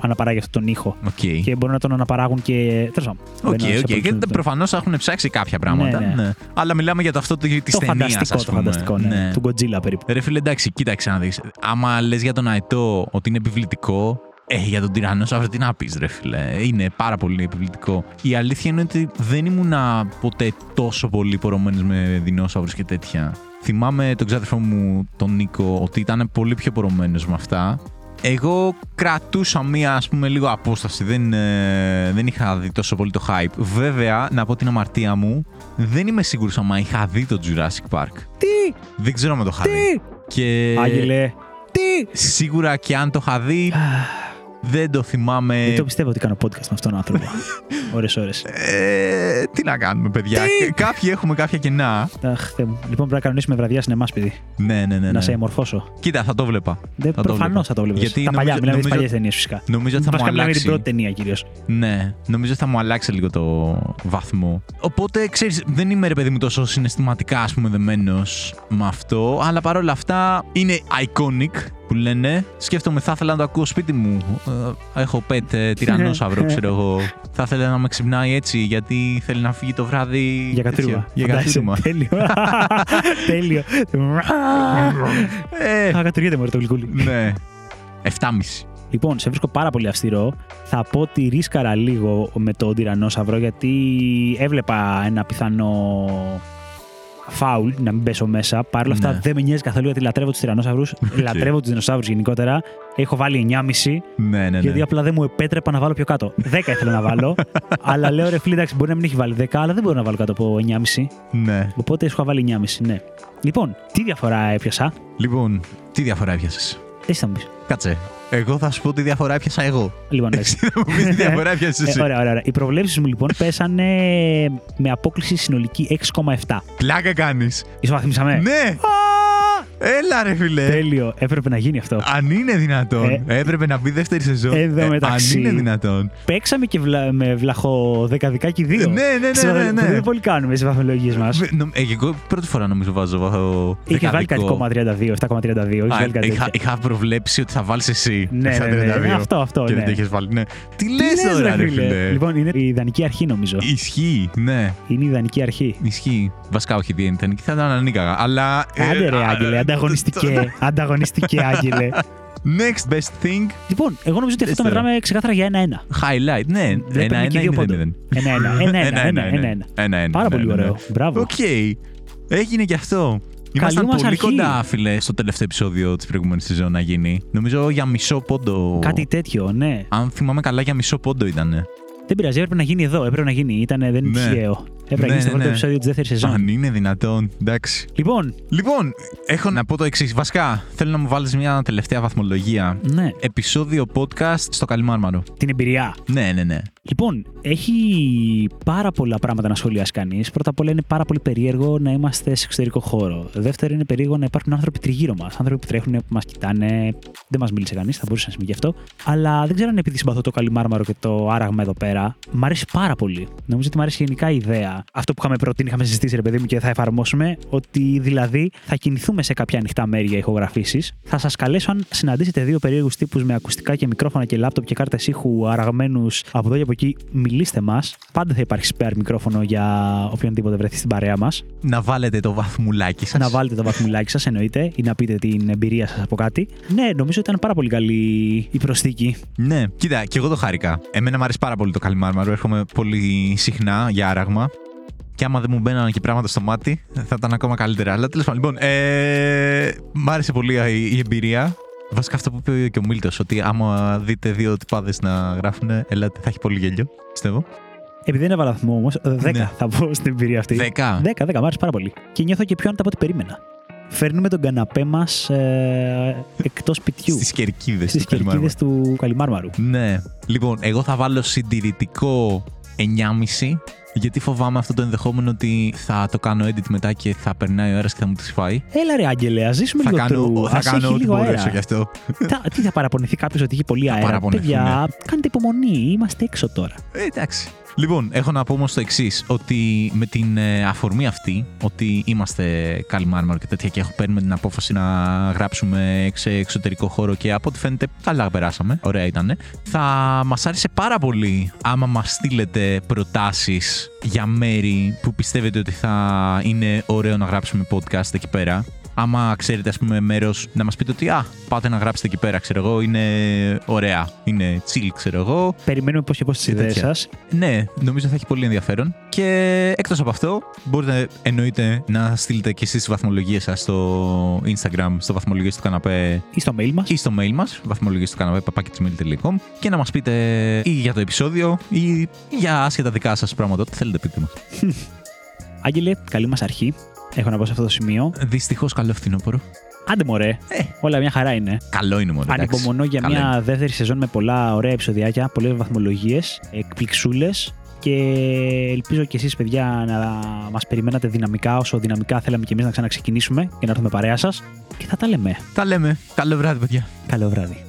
αναπαράγει αυτόν τον ήχο. Οκ. Και μπορούν να τον αναπαράγουν και. Τέλος πάντων. Οκ, δεν είναι σε οκ. Και απολύτως- προφανώς έχουν ψάξει κάποια πράγματα. Ναι, ναι. Αλλά μιλάμε για το αυτό τη Το ταινίας. φανταστικό, το φανταστικό, ναι. Του Godzilla περίπου. Ρε φίλε, εντάξει, κοίταξε να δεις. Άμα λες για τον Αετό ότι είναι επιβλητικό, ε, για τον Τυραννόσαυρο τι να πεις, ρε φίλε. Είναι πάρα πολύ επιβλητικό. Η αλήθεια είναι ότι δεν ήμουν ποτέ τόσο πολύ πορωμένος με δεινόσαυρους και τέτοια. Θυμάμαι τον ξάδερφό μου, τον Νίκο, ότι ήταν πολύ πιο πορωμένος με αυτά. Εγώ κρατούσα μία, ας πούμε, λίγο απόσταση. Δεν, ε, δεν είχα δει τόσο πολύ το hype. Βέβαια, να πω την αμαρτία μου, δεν είμαι σίγουρος άμα είχα δει το Jurassic Park. Τι! Δεν ξέρω αν το είχα δει. Τι! Και Άγγελε. Τι! σίγουρα και αν το είχα δει, δεν το θυμάμαι. Δεν το πιστεύω ότι κάνω podcast με αυτόν τον άνθρωπο. *laughs* ώρες ώρες. Ε, τι να κάνουμε, παιδιά. Τι; Κάποιοι έχουμε κάποια κενά. Αχ, Θεέ μου. Λοιπόν, πρέπει να κανονίσουμε βραδιά σινεμά, παιδί. Ναι, ναι, ναι. Να ναι. σε εμορφώσω. Κοίτα, θα το βλέπα. Δεν, Θα το προφανώς βλέπα. θα το βλέπει. Γιατί Τα παλιά, νομίζω- μιλάμε για τις νομίζω- παλιές ταινίες φυσικά. Νομίζω ότι θα μου Βασικά μιλάμε για την αλλάξει. πρώτη ταινία κυρίως. Ναι, νομίζω ότι θα μου αλλάξει λίγο το βαθμό. Οπότε, ξέρεις, δεν είμαι ρε παιδί μου τόσο συναισθηματικά, ας πούμε, δεμένος με αυτό. Αλλά παρόλα αυτά είναι iconic που λένε. Σκέφτομαι, θα ήθελα να το ακούω σπίτι μου. Ε, έχω pet ε, τυραννόσαυρο, ξέρω εγώ. Θα ήθελα να με ξυπνάει έτσι, γιατί θέλει να φύγει το βράδυ. Για τέτοιο. κατρούμα. Για Φαντάζεσαι. κατρούμα. Τέλειο. *laughs* Τέλειο. Ε, Α, κατουργέται μου το γλυκούλι. ναι. 7,5. Λοιπόν, σε βρίσκω πάρα πολύ αυστηρό. Θα πω ότι ρίσκαρα λίγο με τον τυρανόσαυρο γιατί έβλεπα ένα πιθανό φάουλ να μην πέσω μέσα. Παρ' όλα αυτά Ναι. δεν με νοιάζει καθόλου γιατί λατρεύω τους τυρανόσαυρου. *laughs* λατρεύω τους δεινοσαύρους γενικότερα. Έχω βάλει 9,5 Ναι, ναι, ναι. γιατί απλά δεν μου επέτρεπα να βάλω πιο κάτω. 10 ήθελα να βάλω. *laughs* αλλά λέω ρε φίλε, εντάξει, μπορεί να μην έχει βάλει 10, αλλά δεν μπορώ να βάλω κάτω από 9,5. ναι. Οπότε σου είχα βάλει 9,5, ναι. Λοιπόν, τι διαφορά έπιασα; Λοιπόν, τι διαφορά έπιασες; Εσύ θα μου πεις. Κάτσε. Εγώ θα σου πω τι διαφορά έπιασα εγώ. Λοιπόν, εντάξει. Εσύ θα μου πεις τι διαφορά έπιασες εσύ. Ε, ωραία, ωραία, ωραία. Οι προβλέψεις μου λοιπόν πέσανε με απόκληση συνολική 6,7. Πλάκα κάνεις. Ισοβαθμίσαμε. Ναι! Α, Έλα ρε φιλέ. Τέλειο. Έπρεπε να γίνει αυτό. Αν είναι δυνατόν. Ε, Έπρεπε να μπει δεύτερη σεζόν. εδώ μεταξύ. Αν είναι δυνατόν. Παίξαμε και βλα... με βλαχο δεκαδικάκι δύο. Ναι, ναι, ναι, Ξέρω, ναι, ναι. που Δεν πολύ κάνουμε στις βαθμολογίες μας. Βε- νομ- ε, Εγώ πρώτη φορά νομίζω βάζω βάζω Είχε βάλει κάτι δεκαδικό. κόμμα 32, 7,32. Είχε Α, βάλει κάτι είχα, τέτοιο. είχα προβλέψει ότι θα βάλεις εσύ. Ναι, στα ναι, ναι, 32. αυτό, αυτό, Και ναι. δεν το είχες βάλει. Ναι. Τι Τι λες λες, τώρα, ρε φίλε; Λοιπόν, είναι η ιδανική αρχή νομίζω. Ισχύει, ναι. Είναι η ιδανική αρχή. Ισχύει. Βασικά, όχι δεν ήταν. Θα ήταν αν νίκαγα. Αλλά. ε, Άντε ρε, α, Άγγελε, ε, ανταγωνιστικέ. Ανταγωνιστικέ, Άγγελε. Next best thing. Λοιπόν, εγώ νομίζω ότι αυτό το Ύστερα. μετράμε ξεκάθαρα για ένα-ένα. Highlight. Ναι, Δεν ένα, παίρνει ένα, και δύο είναι, πόντο. δεν είναι. *laughs* Ένα-ένα. Ένα-ένα. Ένα-ένα. Ένα-ένα. Ένα-ένα, Πάρα ναι, πολύ ναι, ναι. ωραίο. Μπράβο. Οκ. Έγινε και αυτό. Ήμασταν μας πολύ αρχή. κοντά, φίλε, στο τελευταίο επεισόδιο της προηγούμενης σεζόν να γίνει. Νομίζω για μισό πόντο. Κάτι τέτοιο, ναι. Αν θυμάμαι καλά, για μισό πόντο ήταν. Δεν πειράζει, έπρεπε να γίνει εδώ. Έπρεπε να γίνει. Ήταν, δεν είναι Ναι. τυχαίο. Έπρεπε να γίνει στο πρώτο επεισόδιο της δεύτερης σεζόν. Αν είναι δυνατόν. Εντάξει. Λοιπόν, Λοιπόν, έχω να πω το εξής. Βασικά, θέλω να μου βάλεις μια τελευταία βαθμολογία. ναι, Επισόδιο podcast στο Καλιμάρμαρο. την εμπειρία. Ναι, ναι, ναι. Λοιπόν, έχει πάρα πολλά πράγματα να σχολιάσει κανείς. Πρώτα απ' όλα είναι πάρα πολύ περίεργο να είμαστε σε εξωτερικό χώρο. Δεύτερο, είναι περίεργο να υπάρχουν άνθρωποι τριγύρω μας. Άνθρωποι που τρέχουν, που μας κοιτάνε. Δεν μας μίλησε κανείς, θα μπορούσε να συμβεί γι' αυτό. Αλλά δεν ξέρω αν επειδή συμπαθώ το καλυμάρμαρο και το άραγμα εδώ πέρα. Μ' αρέσει πάρα πολύ. Νομίζω ότι μ' αρέσει γενικά η ιδέα. Αυτό που είχαμε προτείνει, είχαμε συζητήσει, ρε παιδί μου, και θα εφαρμόσουμε. Ότι δηλαδή θα κινηθούμε σε κάποια ανοιχτά μέρη για ηχογραφήσεις. Θα σας καλέσω αν συναντήσετε δύο περίεργους τύπους με ακουστικά και μικρόφωνα και λάπτοπ και κάρτες ήχου αραγμένους από εδώ και από εκεί, μιλήστε μας. Πάντα θα υπάρχει spare μικρόφωνο για οποιονδήποτε βρεθεί στην παρέα μας. Να βάλετε το βαθμουλάκι σας. Να βάλετε το βαθμουλάκι σας, εννοείται, ή να πείτε την εμπειρία σας από κάτι. Ναι, νομίζω ότι ήταν πάρα πολύ καλή η προσθήκη. Ναι, κοίτα, και εγώ το χάρηκα. Εμένα μου αρέσει πάρα πολύ το Καλιμάρμαρο. Έρχομαι πολύ συχνά για άραγμα. Και άμα δεν μου μπαίναν και πράγματα στο μάτι, θα ήταν ακόμα καλύτερα. Αλλά τέλος πάντων, λοιπόν, ε, μ' άρεσε πολύ η, η εμπειρία. Βασικά αυτό που είπε και ο Μίλτος, ότι άμα δείτε δύο τυπάδες να γράφουν, ελάτε, θα έχει πολύ γέλιο, πιστεύω. Επειδή δεν έβαλα βαθμό όμως, 10 Ναι. θα πω στην εμπειρία αυτή. 10. 10, 10, μου άρεσε πάρα πολύ. Και νιώθω και πιο άνετα από ό,τι περίμενα. Φέρνουμε τον καναπέ μας ε, εκτός σπιτιού. Στις κερκίδες Στις κερκίδες του Καλιμάρμαρου. Ναι. Λοιπόν, εγώ θα βάλω συντηρητικό 9,5. Γιατί φοβάμαι αυτό το ενδεχόμενο ότι θα το κάνω edit μετά και θα περνάει ο αέρας και θα μου τη φάει. Έλα ρε Άγγελε, ας ζήσουμε Θα λίγο κάνω, τρου. θα Ας κάνω έχει ό,τι λίγο μπορέσω αέρα. γι' αυτό. Τα- τι θα παραπονηθεί κάποιος ότι έχει πολύ Θα αέρα; παραπονεθούν, Παιδιά, ναι. κάντε υπομονή. Είμαστε έξω τώρα. Ε, εντάξει. Λοιπόν, έχω να πω όμως το εξής: Ότι με την ε, αφορμή αυτή, ότι είμαστε καλή μάρμαρο και τέτοια και έχω παίρνουμε την απόφαση να γράψουμε σε εξωτερικό χώρο και από ό,τι φαίνεται καλά περάσαμε. Ωραία ήταν. Θα μας άρεσε πάρα πολύ άμα μας στείλετε προτάσεις για μέρη που πιστεύετε ότι θα είναι ωραίο να γράψουμε podcast εκεί πέρα. Άμα ξέρετε, ας πούμε, μέρος να μας πείτε ότι Α, πάτε να γράψετε εκεί πέρα, ξέρω εγώ, είναι ωραία. Είναι chill, ξέρω εγώ. Περιμένουμε πώς και πώς τις Και ιδέες τέτοια. σας. Ναι, νομίζω θα έχει πολύ ενδιαφέρον. Και εκτός από αυτό, μπορείτε εννοείται να στείλετε και εσείς τις βαθμολογίες σας στο Instagram, στο βαθμολογίες του καναπέ ή στο mail μας. ή στο mail μας, βαθμολογίες του καναπέ papakitsmail.com και να μας πείτε ή για το επεισόδιο ή για άσχετα δικά σας πράγματα. Ό,τι θέλετε, πείτε μας. Άγγελε, καλή μας αρχή. Έχω να πω σε αυτό το σημείο. Δυστυχώς καλό φθινόπωρο. Άντε μωρέ. Ε. Όλα μια χαρά είναι. Καλό είναι μόνο. εντάξει. Ανυπομονώ για Καλό μια είναι. δεύτερη σεζόν με πολλά ωραία επεισοδιάκια, πολλές βαθμολογίες, εκπληξούλες. Και ελπίζω και εσείς παιδιά να μας περιμένατε δυναμικά όσο δυναμικά θέλαμε και εμείς να ξαναξεκινήσουμε και να έρθουμε παρέα σας και θα τα λέμε. Τα λέμε. Καλό βράδυ, παιδιά. Καλό βράδυ.